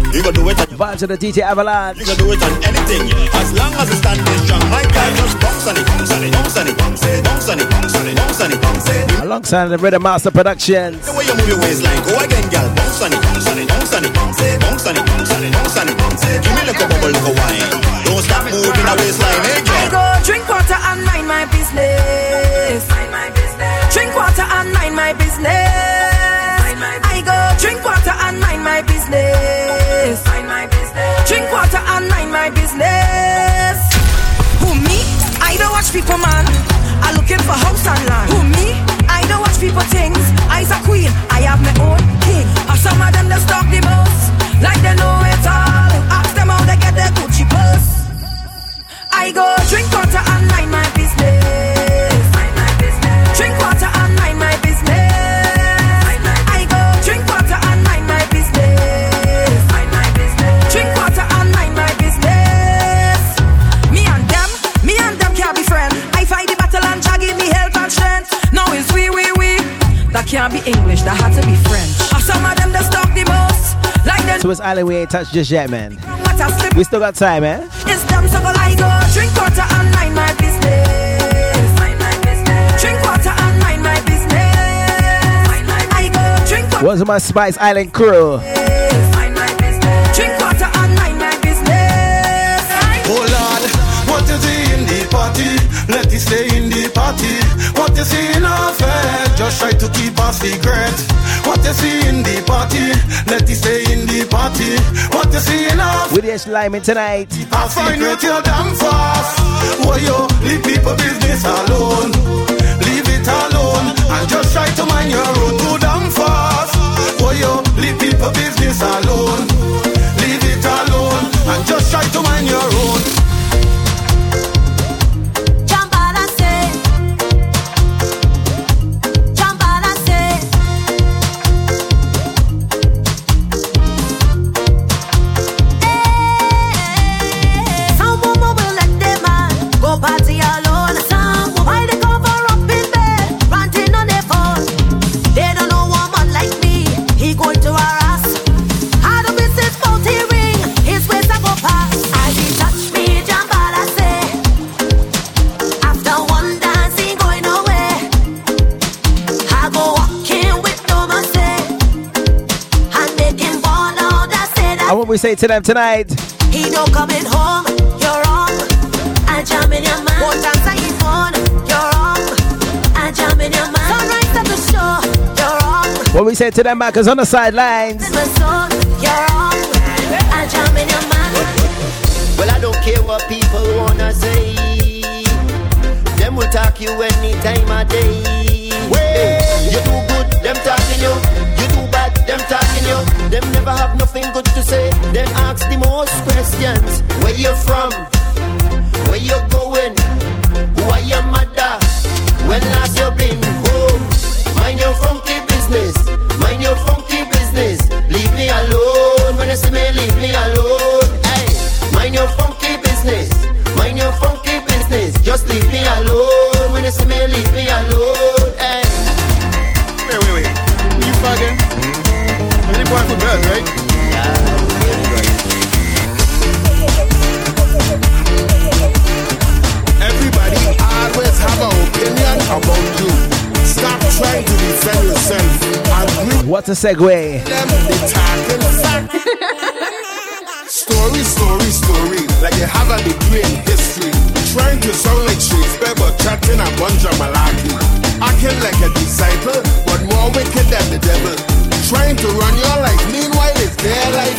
S24: You can do it on
S3: Vibes to the DJ Avalanche.
S24: You can do it on anything, as long as it's standing strong. My girl, just bounce on it, bounce on it, bounce on it, bounce on it, bounce on it, bounce on it, bounce on it, bounce on it.
S3: Alongside the Rhythm Master Productions.
S24: The way you move your waistline, go again, girl. Bounce on it, bounce on it, bounce on it, bounce on it, bounce on it, bounce on it, bounce on it, bounce on it. Give me like a bubble, like a wine. Don't stop moving that waistline, hey
S18: I go drink water and mind my business. Mind my business. Drink water and mind my business. Mind my I go drink water and mind my business. Mind my business. Drink water and mind my business. Who me? I don't watch people, man. I looking for house and land. Who me? I don't watch people things. I's a queen. I have my own king. And some of them just talk the most, like they know it all. Ask them how they get their Gucci purse. I go drink water and mind my business. Like they
S3: Swiss Island, we ain't touched just yet, man.
S18: what I slip.
S3: We still got time, eh?
S18: It's them so go I go drink water and mind my business. Mind my business. Drink water and mind my business. I go drink water.
S3: What's my Spice Island crew?
S18: Mind my business. Drink water and mind my business.
S6: Oh Lord, what you in the party, let it stay in the party. What you see in our fair, just try to keep a secret. What you see in the party, let it stay in the party. What you see in our
S3: With the Lyman tonight.
S6: I find out you're damn fast. Why you leave people business alone? Leave it alone and just try to mind your own. Too damn fast. Why you leave people business alone? Leave it alone and just try to mind your own.
S3: What we say to them tonight?
S18: he don't coming home, you're wrong. I jam in your man. One dance I hit on, you're wrong. I jam in your man. Sunrise at the shore, you're wrong.
S3: What we say to them backers on the sidelines?
S18: In my soul, you're wrong. I jam in your man.
S10: Well, I don't care what people wanna say. Them will talk you any time of day. Hey, you do good, them talking you. You do bad, them talking you. Them never have nothing good to say. Them ask the most questions. Where you from? Where you going? Who are your mother? When last you been home? Mind your funky business. Mind your funky business. Leave me alone. When you see me, leave me alone. Hey, mind your funky
S3: segue.
S1: story, story, story. Like you have a degree in history. Trying to sound like Shakespeare, but chatting a bunch of malarkey. Acting like a disciple, but more wicked than the devil. Trying to run your life, meanwhile it's their life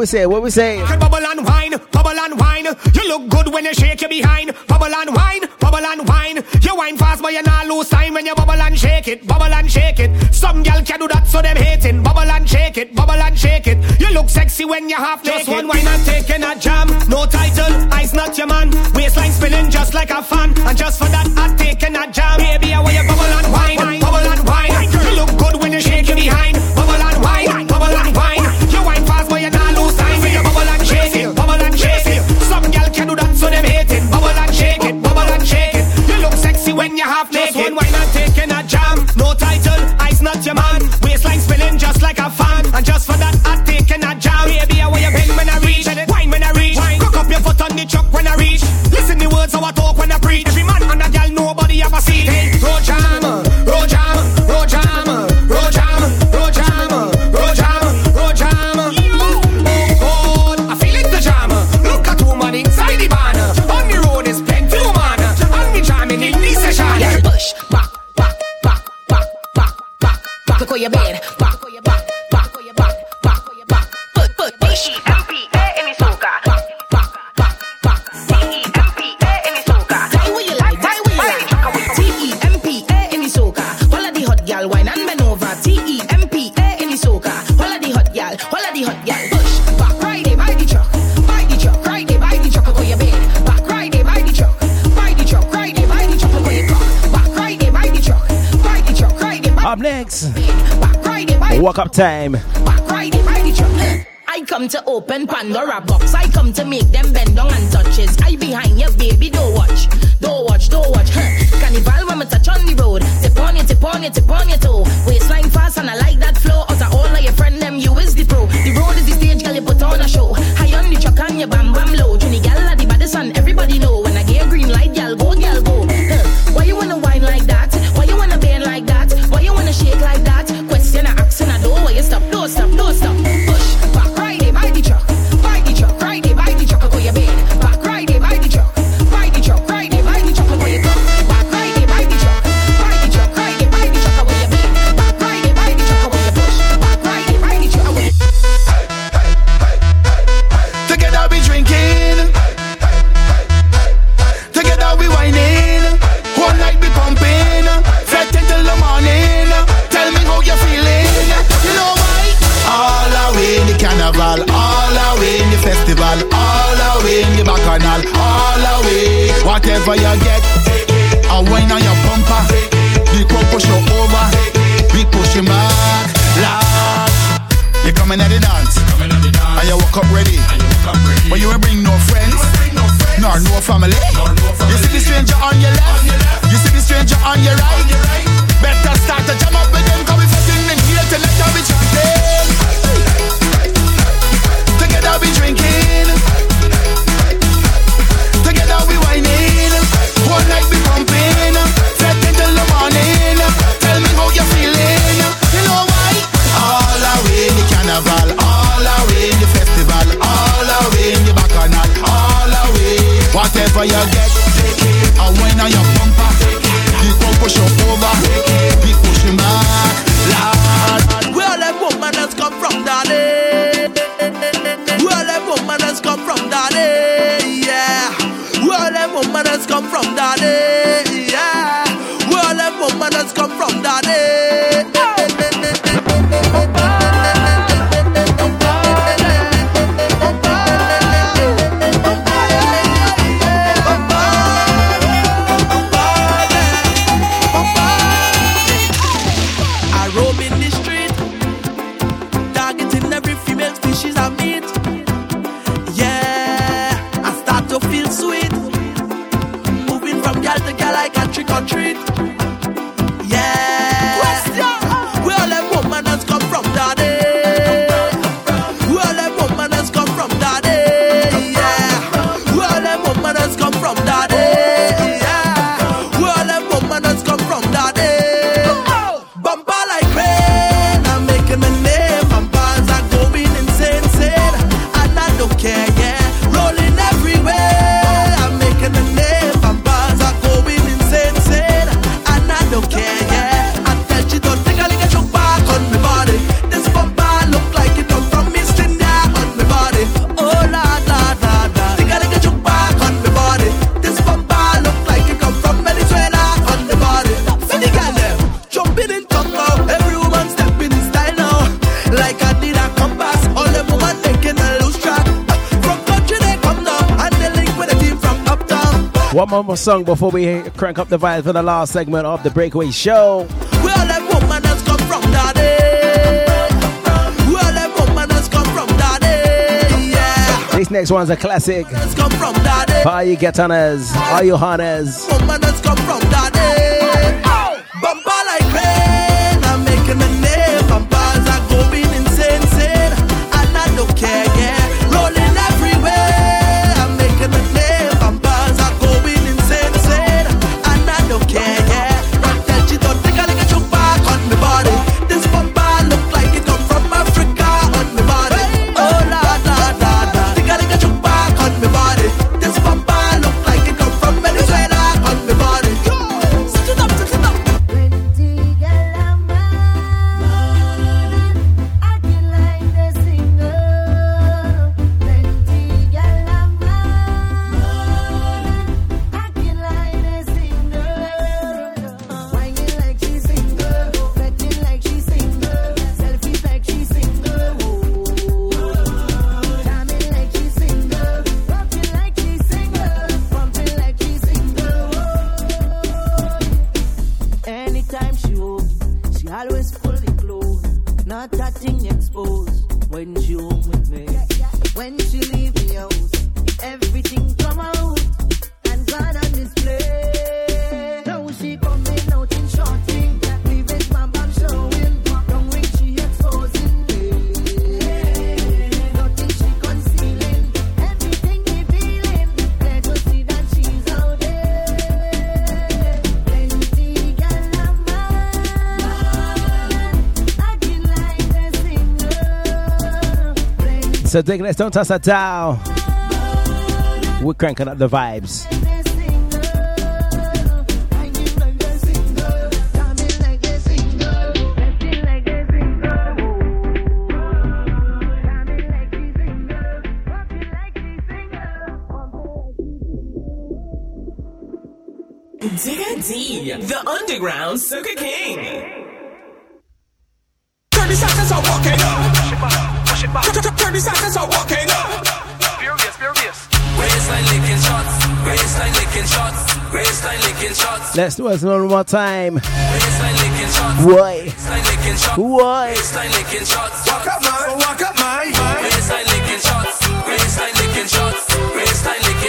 S18: we
S33: say?
S3: What we say?
S34: Bubble and wine, bubble and wine. You look good when you shake your behind. Bubble and wine, bubble and wine. You wine fast, but you not lose time when you bubble and shake it, bubble and shake it. Some gal can do that, so them hating. Bubble and shake it, bubble and shake it. You look sexy when you half naked. Just one wine and taking a jam. No title, eyes not your man. Waistline spinning just like a fan, and just for that up
S3: time.
S32: I come to open Pandora box. I come to make them bend down and touches. I behind you, baby. Don't watch, don't watch, don't watch. Huh. Carnival when me touch on the road. Tip on you, tip on you, tip on your oh. toe. Waistline You
S14: coming at the dance. And you walk up ready. But you ain't bring no friends. Nor no family. You see the stranger on your left. You see the stranger on your right. Better start to jam up with them. Cause we fucking in here to let them be chanting. Together we drinking. Together we whining. One night we pumping. Fret until the morning. Tell me how you feeling. Carnival. All away in the festival. All away the bacchanal. All away. Whatever you get. A wine on your bumper. The crowd push you over. We push him back. Lord.
S21: Where them woman has come from, daddy? Where them woman has come from, daddy? Yeah. Where them woman has come from, daddy? Yeah. Where them woman has come from, daddy?
S3: One more, song before we crank up the vibe for the last segment of the Breakaway Show.
S21: Where woman has come from, daddy? Where woman has come from, daddy? Yeah.
S3: This next one's a classic.
S21: Come from, daddy.
S3: Are you Getanas? Are you Hannes?
S21: Woman has come from, daddy. Bumper like rain, I'm making Always fully clothed,
S18: not that thing exposed. When she home with me, when she leave the house, everything come out and God on display.
S3: So let's don't toss that down. We're cranking up the vibes.
S35: Digga D, the underground Soca King.
S3: Let's do it one more time. Why? Why?
S31: Walk up walk up
S35: shots,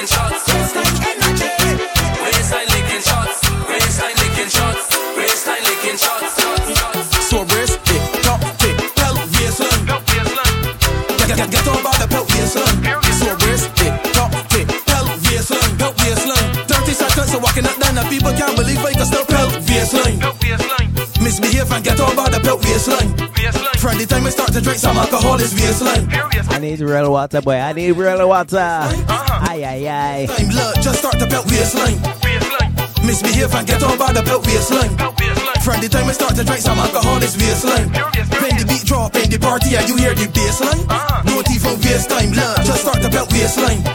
S35: shots, shots.
S31: Misbehave and get over the pelvius line. From the time I start to drink some alcohol, it's VS line.
S3: I need real water, boy. I need real water. Aye, aye, aye.
S31: Time blood, just start the belt waistline. Misbehave and get on by the belt waistline. From the time I start to drink some alcohol, it's waistline. When the beat drop in the party and you hear the bassline, don't even waste time, love. Just start the belt waistline.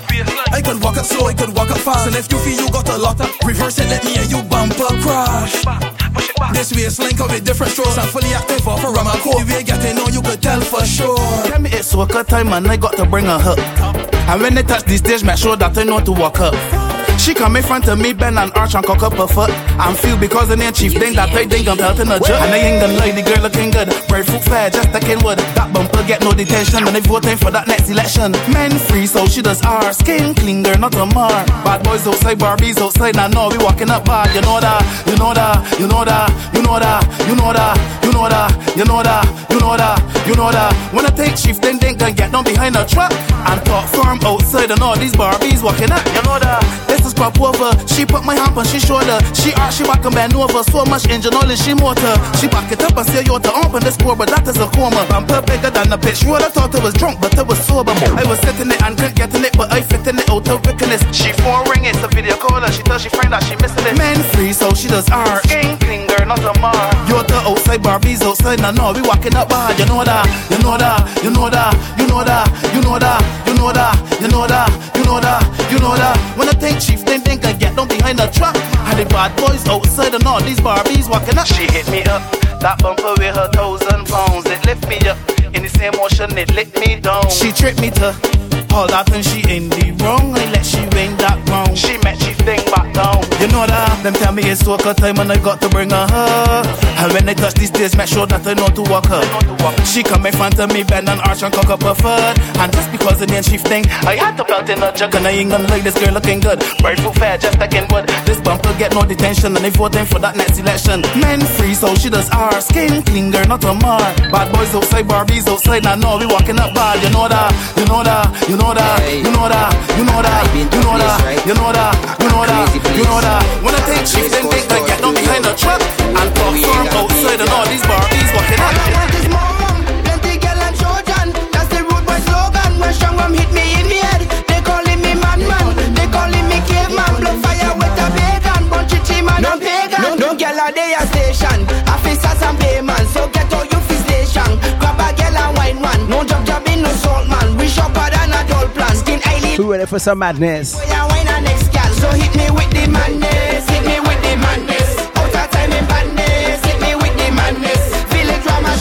S31: I could walk up slow, I could walk up fast, and if you feel you got a lot, reverse it, let me and you bumper crash. This waistline come with different strokes. I'm fully active for for Rama Code. If you getting on, you could tell for sure.
S36: Tell me it's worker time and I got to bring her up. And when they touch the stage, make sure that I know to walk up. She come in front of me, bend and arch and cock up her foot. I'm feel because the name chief thing that I think I'm pelting a jerk. And I ain't gonna lie, the girl looking good. Bird foot fair, just a wood. That bumper get no detention. And they voting for that next election. Men free, so she does R. Skin clean, girl, not a mar. Bad boys outside, Barbies outside. Now know we walking up bad. You know that, you know that, you know that, you know that, you know that, you know that, you know that, you know that, you know that. When I take shift, then they can get down behind a truck and talk firm outside and all these Barbies walking up. You know that. This is crop over. She put my hand on she shoulder. She arch, she back and bend over. So much engine oil in she motor. She back it up and say you to open this door, but that is a coma. Bumper bigger than a bitch. Roll, I thought it was drunk, but it was sober. I was sitting it and couldn't it, but I fit in it out of wickedness. She phone ring, it's a video caller. She tells she friend that she missing it. Men free, so she does R. King, girl, not a mar. You're the outside Barbies outside. Now, no, we walking up bad. You know that, you know that, you know that, you know that, you know that, you know that, you know that, you know that, you know that. When I take chief, then think I get down behind the truck. And the bad boys outside and all these Barbies walking up. She hit me up. That bumper with her thousand pounds, it lift me up. In the same motion, it licked me down. She tricked me to all that and she in the wrong. I let she ring that round. She met she thing back down. You know that? Them tell me it's soca time and I got to bring her. And when they touch these days, make sure that I know to walk her. She come in front of me, bend and arch and cock up her foot. And just because the name she thing, I had to belt in a jug and I ain't gonna like this girl looking good. Bird foot fair, just like in wood. This bumper get no detention and they voting for that next election. Men free, so she does our Skin clean, girl, not a mar. Bad boys outside, Barbies outside. Now know we walking up bad. You know that, you know that, you know that, you know that, you know that, you know that, you know that, you know that, you know that. When I take shit, then think I get down behind the truck and talk firm outside and all these Barbies walking up.
S18: Plenty girl and Trojan, that's the root boy slogan. When strong rum hit me in me head, they calling me madman, they calling me caveman. Blow fire with a bacon, bunch of team and no pagan. No, no girl a day a station, officers and payman. So get all you fi station, grab a girl and wine one. No job job no salt man, we sharper than a dull plan. Skin eyelid,
S3: Who ready for some madness?
S18: yeah wine and next gal. So hit me with the madness, hit me with the madness. Out of time in badness, hit me with the madness. Feel it from a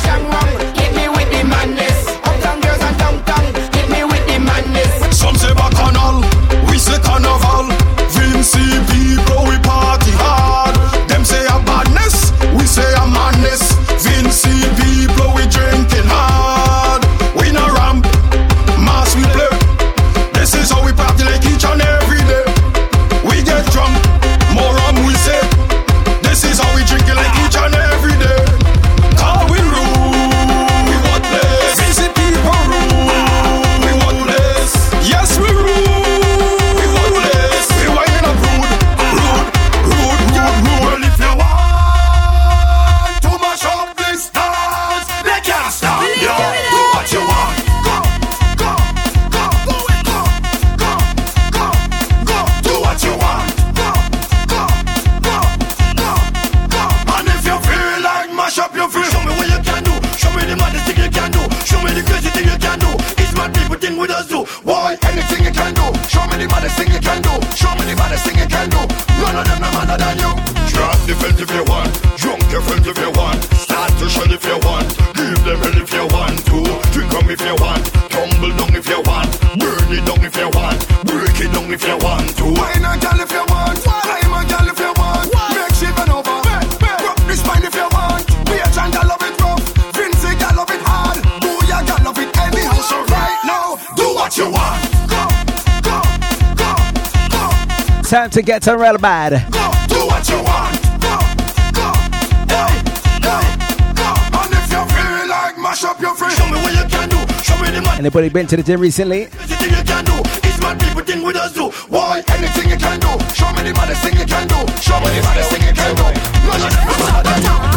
S24: time to
S4: get a real bad. Go, do what you want.
S3: Go,
S4: go, hey, hey, go. And if you're feeling like mash up your friend, show me what you can do. Show me the man.
S3: Anybody been to the gym recently?
S4: Anything you can do. It's what people think with us do. Why? Anything you can do. Show me the maddest thing you can do. Show me the maddest thing you can do. Mash
S24: up, mash up.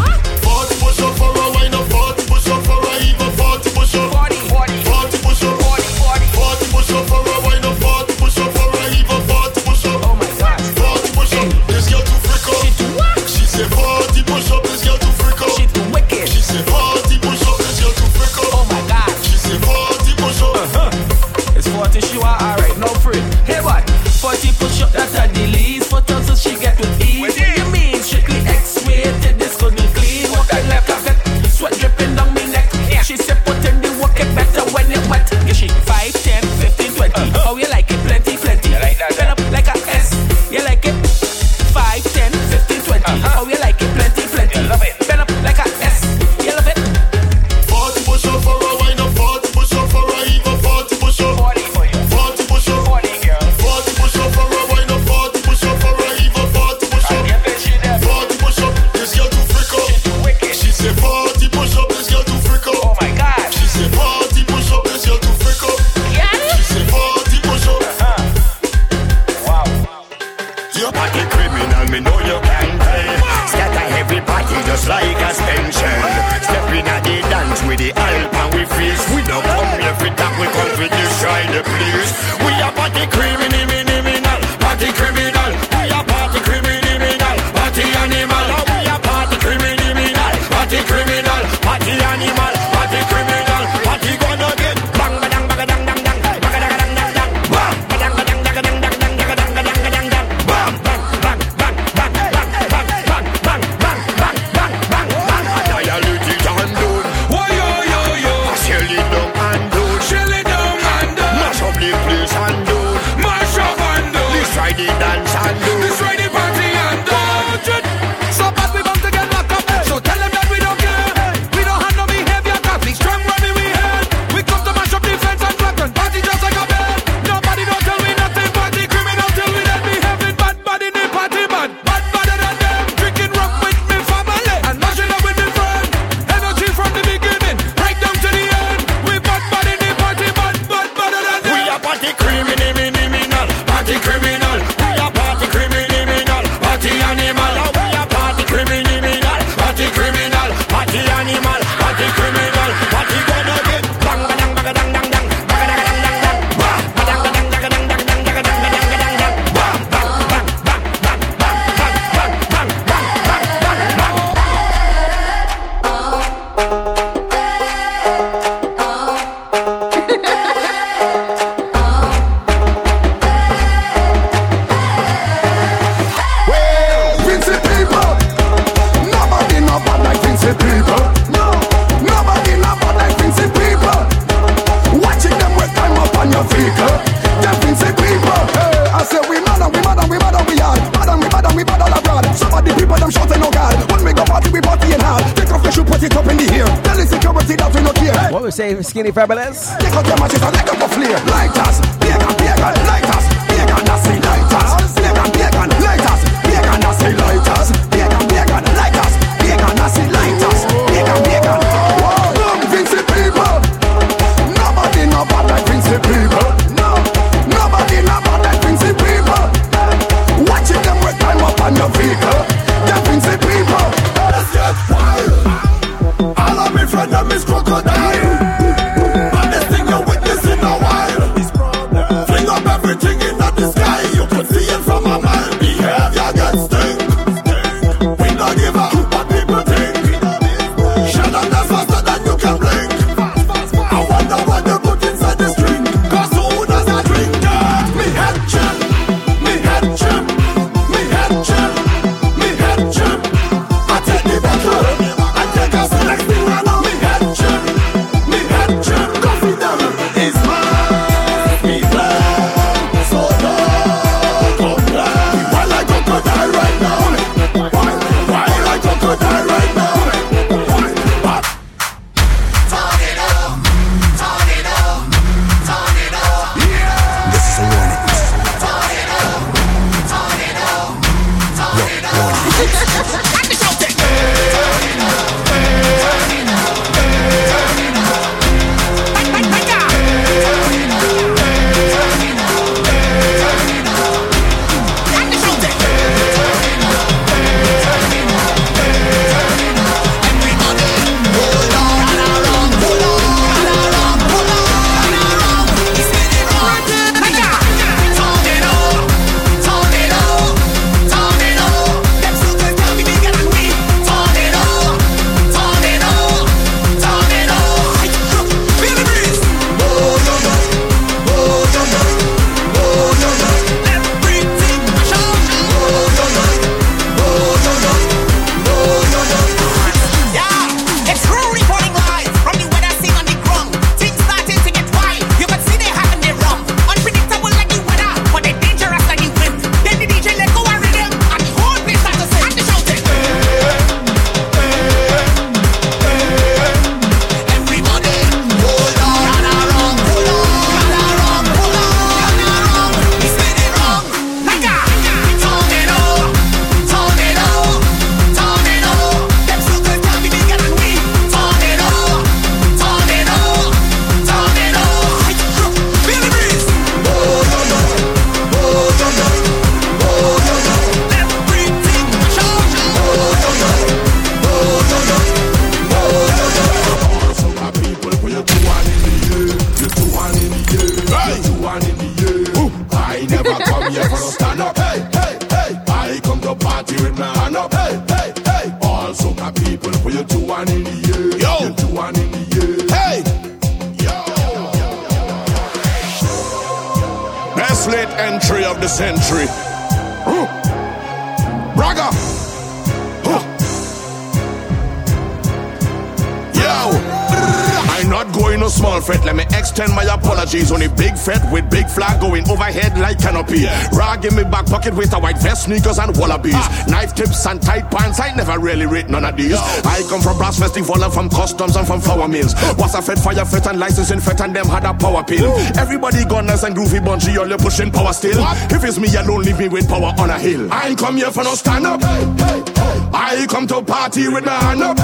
S4: Sneakers and wallabies. Knife tips and tight pants. I never really rate none of these. I come from brass festival and from customs and from flour mills. Was a fed fire fet and licensing fet and them had a power pill. Everybody gunners and groovy bunchy, all you pushing power still. If it's me alone, leave me with power on a hill. I ain't come here for no stand up. I come to party with my hand up.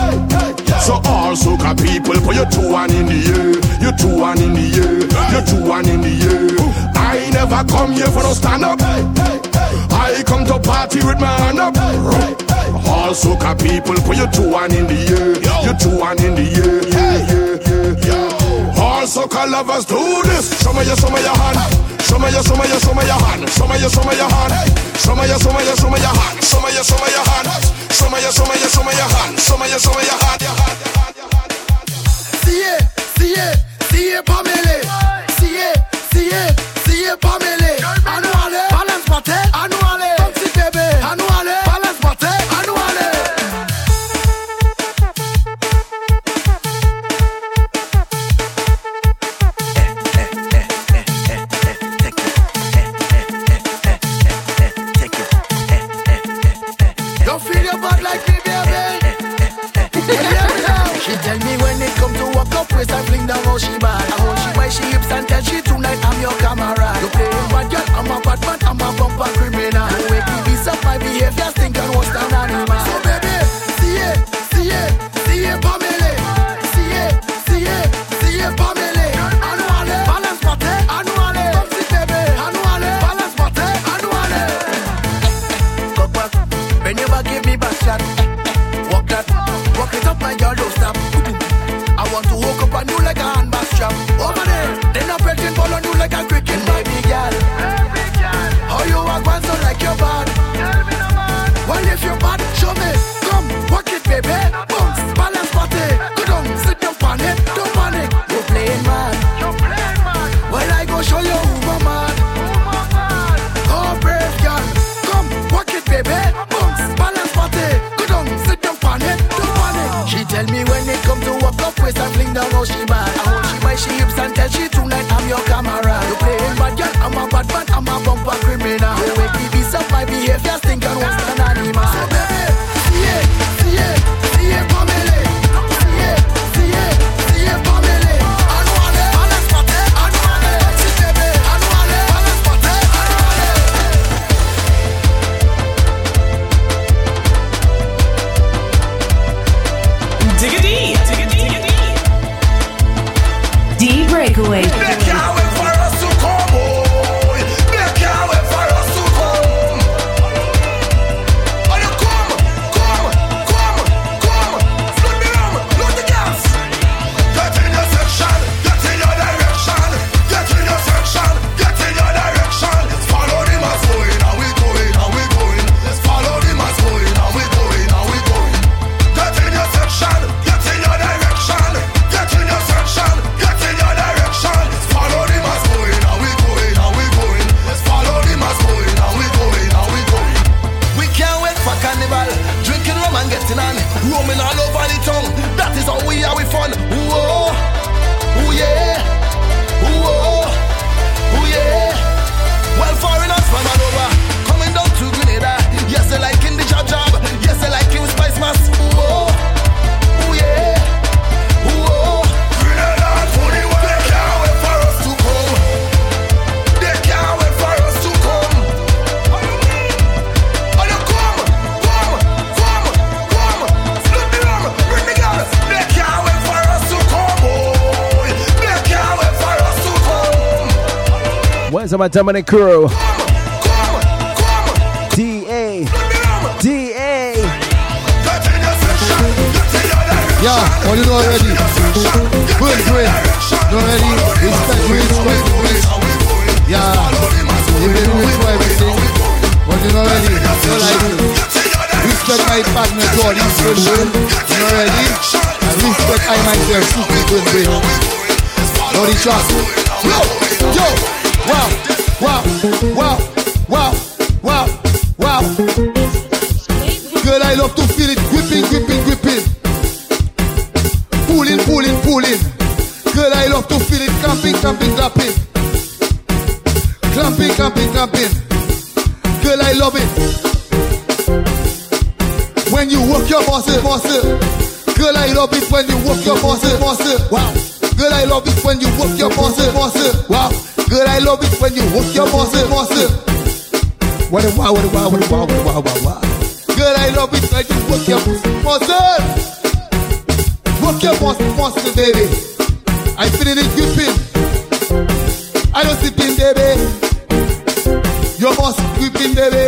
S4: So all soca people, put your two one in the air. Your two one in the air. Your two one in the air. I never come here for no stand up. I come to party with my hand up. All soca people, put your two one in the air. Your two one in the air. Yeah, yeah, yeah. All soca lovers do this. Show me your, show me your hand. Show me your, show me your, show me your hand. Show me your, show me your hand. Show me your, show me your, show me your hand. Show me your, show me your hand. Show me your, show me your, show me your hand. Show me your, show me your hand.
S5: Siye, siye, siye Pamele. Siye, my
S3: Dominic crew? DA. DA.
S37: Yeah, what you know already? Good, good. You already? Respect, respect, respect. Yeah, you been for everything. You know already? You like it. Respect my partner, God, he's good, good. You know already? Respect I myself, super good, good. Know the track? Yo, yo, wow, wow. wow, wow, wow. Girl, I love to feel it gripping, gripping, gripping. Pulling, pulling, pulling. Girl, I love to feel it clamping, clamping, clamping. Clamping, clamping, clamping. Girl, I love it. When you work your muscle, muscle. Girl, I love it when you work your muscle, muscle. Wow. Girl, I love it when you work your muscle, muscle. Wow. Girl, I love it when you work your muscle, muscle. What a wow, what a wow, what a wow, what a wow, wow, wow. Girl, I love it when you work your muscle. Work your muscle, muscle, baby. I feeling it gripping. I don't sit in, baby. Your muscle gripping, baby.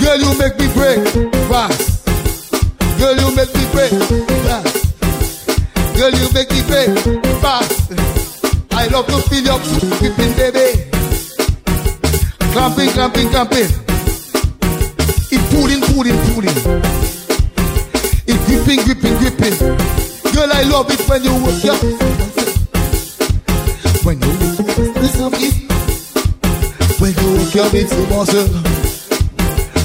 S37: Girl, you make me break fast. Girl, you make me break fast. Girl, you make me break fast. I love to feel your gripping, baby. Clamping, clamping, clamping. It pulling, pulling, pulling. It gripping, gripping, gripping. Girl, I love it when you work your when you listen. When you work your bits muscle.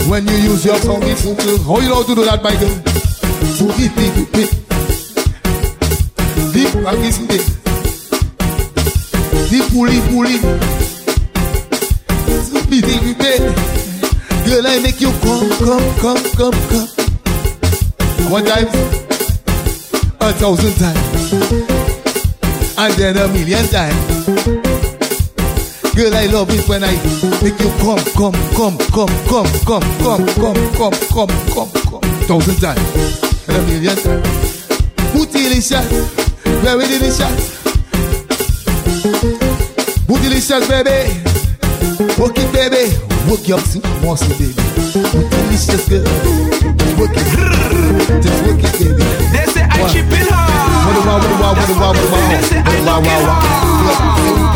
S37: When you use your tongue, it's How you know to do that, my girl? So deep, deep, deep. Deep practice it. Deep pulling, pulling. Deep, deep, deep. Girl, I make you come, come, come, come, come. One time, a thousand times, and then a million times. Girl, I love it when I make you come, come, come, come, come, come, come, come, come, come, come, come. Thousand times and a million times. Bootylicious, very delicious. Who delicious, baby? Work it, baby. Work your see, once baby. Delicious, girl? Work it. Just work it, baby.
S21: They say I
S37: keep
S21: it hard. They say I keep it hard.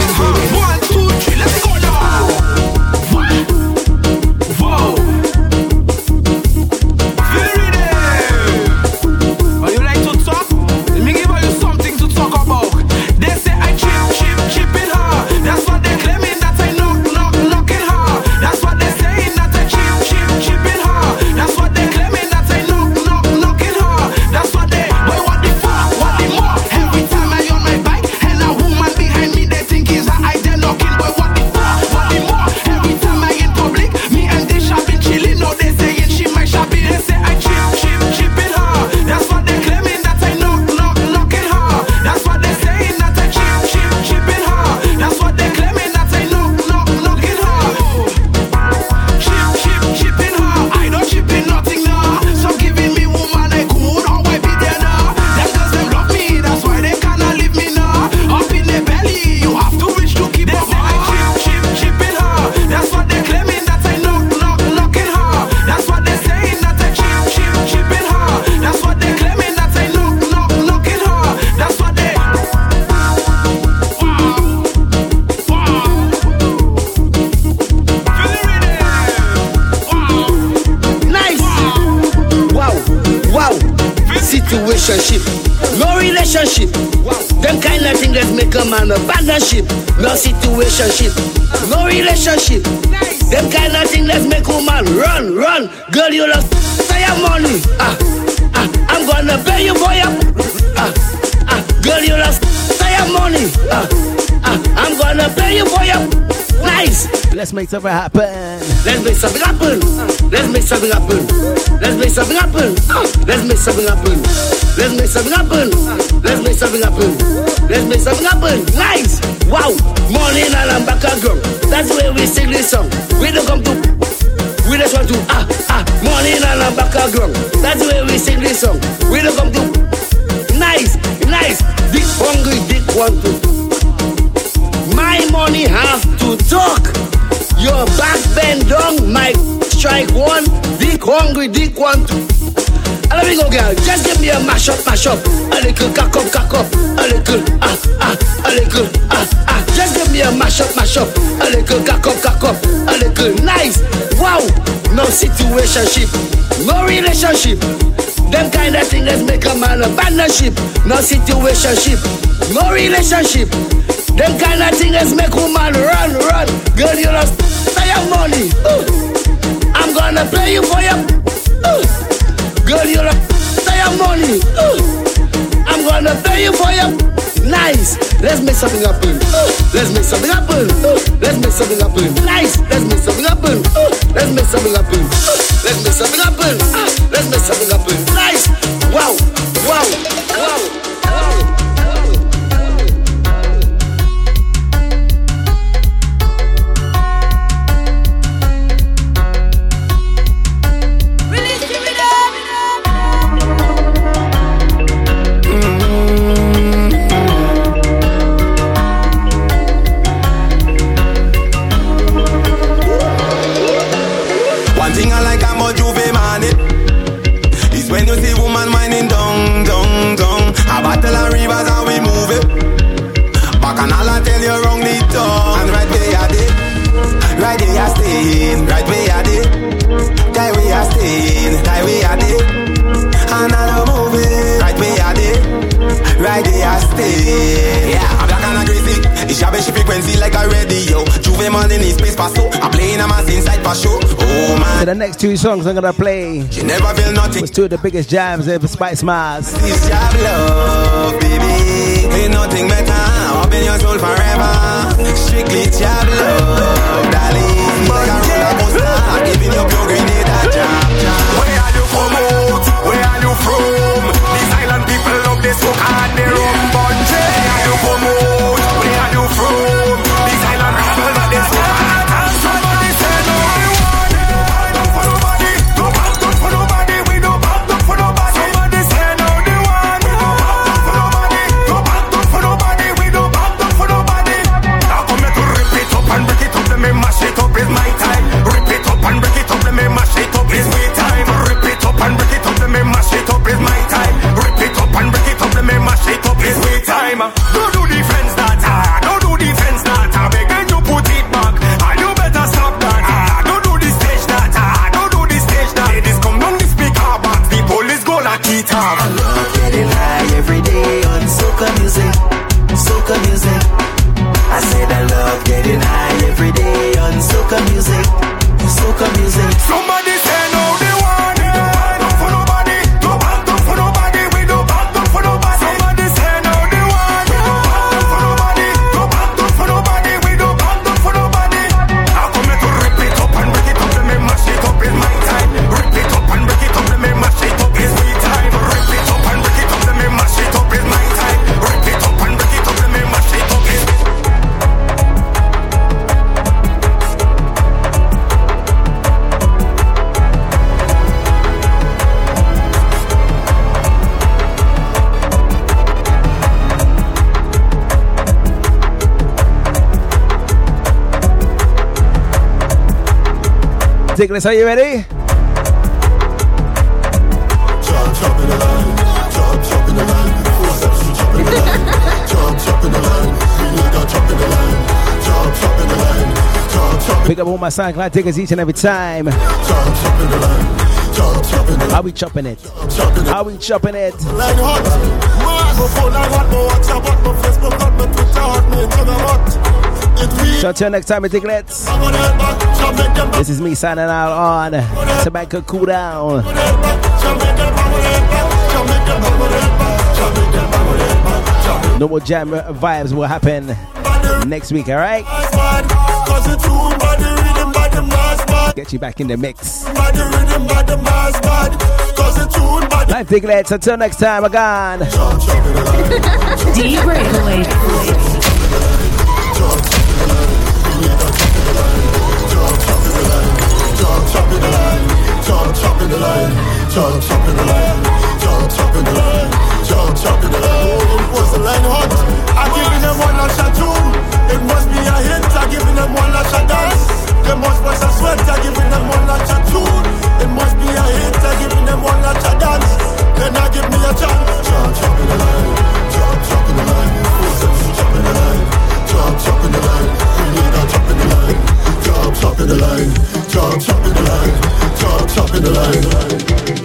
S38: You lost your money. Ah, ah, I'm gonna pay you for your. Ah, ah, girl, you lost your money. Ah, ah, I'm gonna pay you for your. Nice.
S3: Let's make something happen.
S38: Let's make something happen. Let's make something happen. Let's make something happen. Let's make something happen. Let's make something happen. Let's make something happen. Let's make something happen. Nice. Wow. Morning and I'm back again. That's way we sing this song. We don't come to. We just want to ah ah. Morning and I'm back again. That's the way we sing this song. We don't come to. Nice, nice. Dick hungry, dick want to. My money have to talk. Your back bend down, my strike one. Dick hungry, dick want to. Let me go, girl. Just give me a mash up, mash up. A little cock up, cock up. A little ah ah, a little ah ah. Just give me a mash up, mash up. A little cock up, cock up. A little nice. Wow. No situationship, no relationship. Them kind of things that make a man abandon ship. No situationship, no relationship. Them kind of things that make woman run, run. Girl, you lost your money. Uh. I'm gonna pay you for your. Uh. Girl, you're lost your money. Uh. I'm gonna pay you for your. Nice. Let's make something happen. Uh. Let's make something happen. Uh. Let's make something happen. Nice. Let's make something happen. Let's make something happen. Let's make something happen. Let's make something happen. Nice. Wow.
S39: It's your frequency like a radio. Juve man in his space pass so I'm playing a mass inside for show. Oh man.
S3: So the next two songs I'm gonna play
S39: You never feel nothing.
S3: was two of the biggest jams ever Spice Mars.
S39: This job love, baby. Ain't nothing better. Up in your soul forever. Strictly job love, darling. Like a roller coaster, giving you pure grenade a jab, jab.
S24: Where are you come out? Where are you from? Oh?
S3: Dickless, are you ready? Pick up all my SoundCloud tickets each and every time. How we chopping it? How we chopping it?
S5: Line hot. My phone line hot. My WhatsApp. My Facebook hot. My Twitter hot. My Instagram hot.
S3: So until next time,
S5: them
S3: This is me signing out on Tabanca Cool Down. No more jam vibes will happen next week, alright? Get you back in the mix. Life Dicklets, until next time, I'm gone.
S5: the line, chop, chop in the line, chop, chop in the line, chop, chop in the line, chop, chop in the line. Oh, was the line hot. I'm giving them one last shot tune. It must be a hit. I'm giving them one last shot dance. They must bust a sweat. I'm giving them one last shot tune. It must be a hit. I'm giving them one last shot dance. Then I give me a chance. Chop, chop in the line, chop, chop in the line. Chop in the line, chop, chop in the line. We need a chop in the line, chop, chop in the line, chop, chop in the line, chop, chop in the line.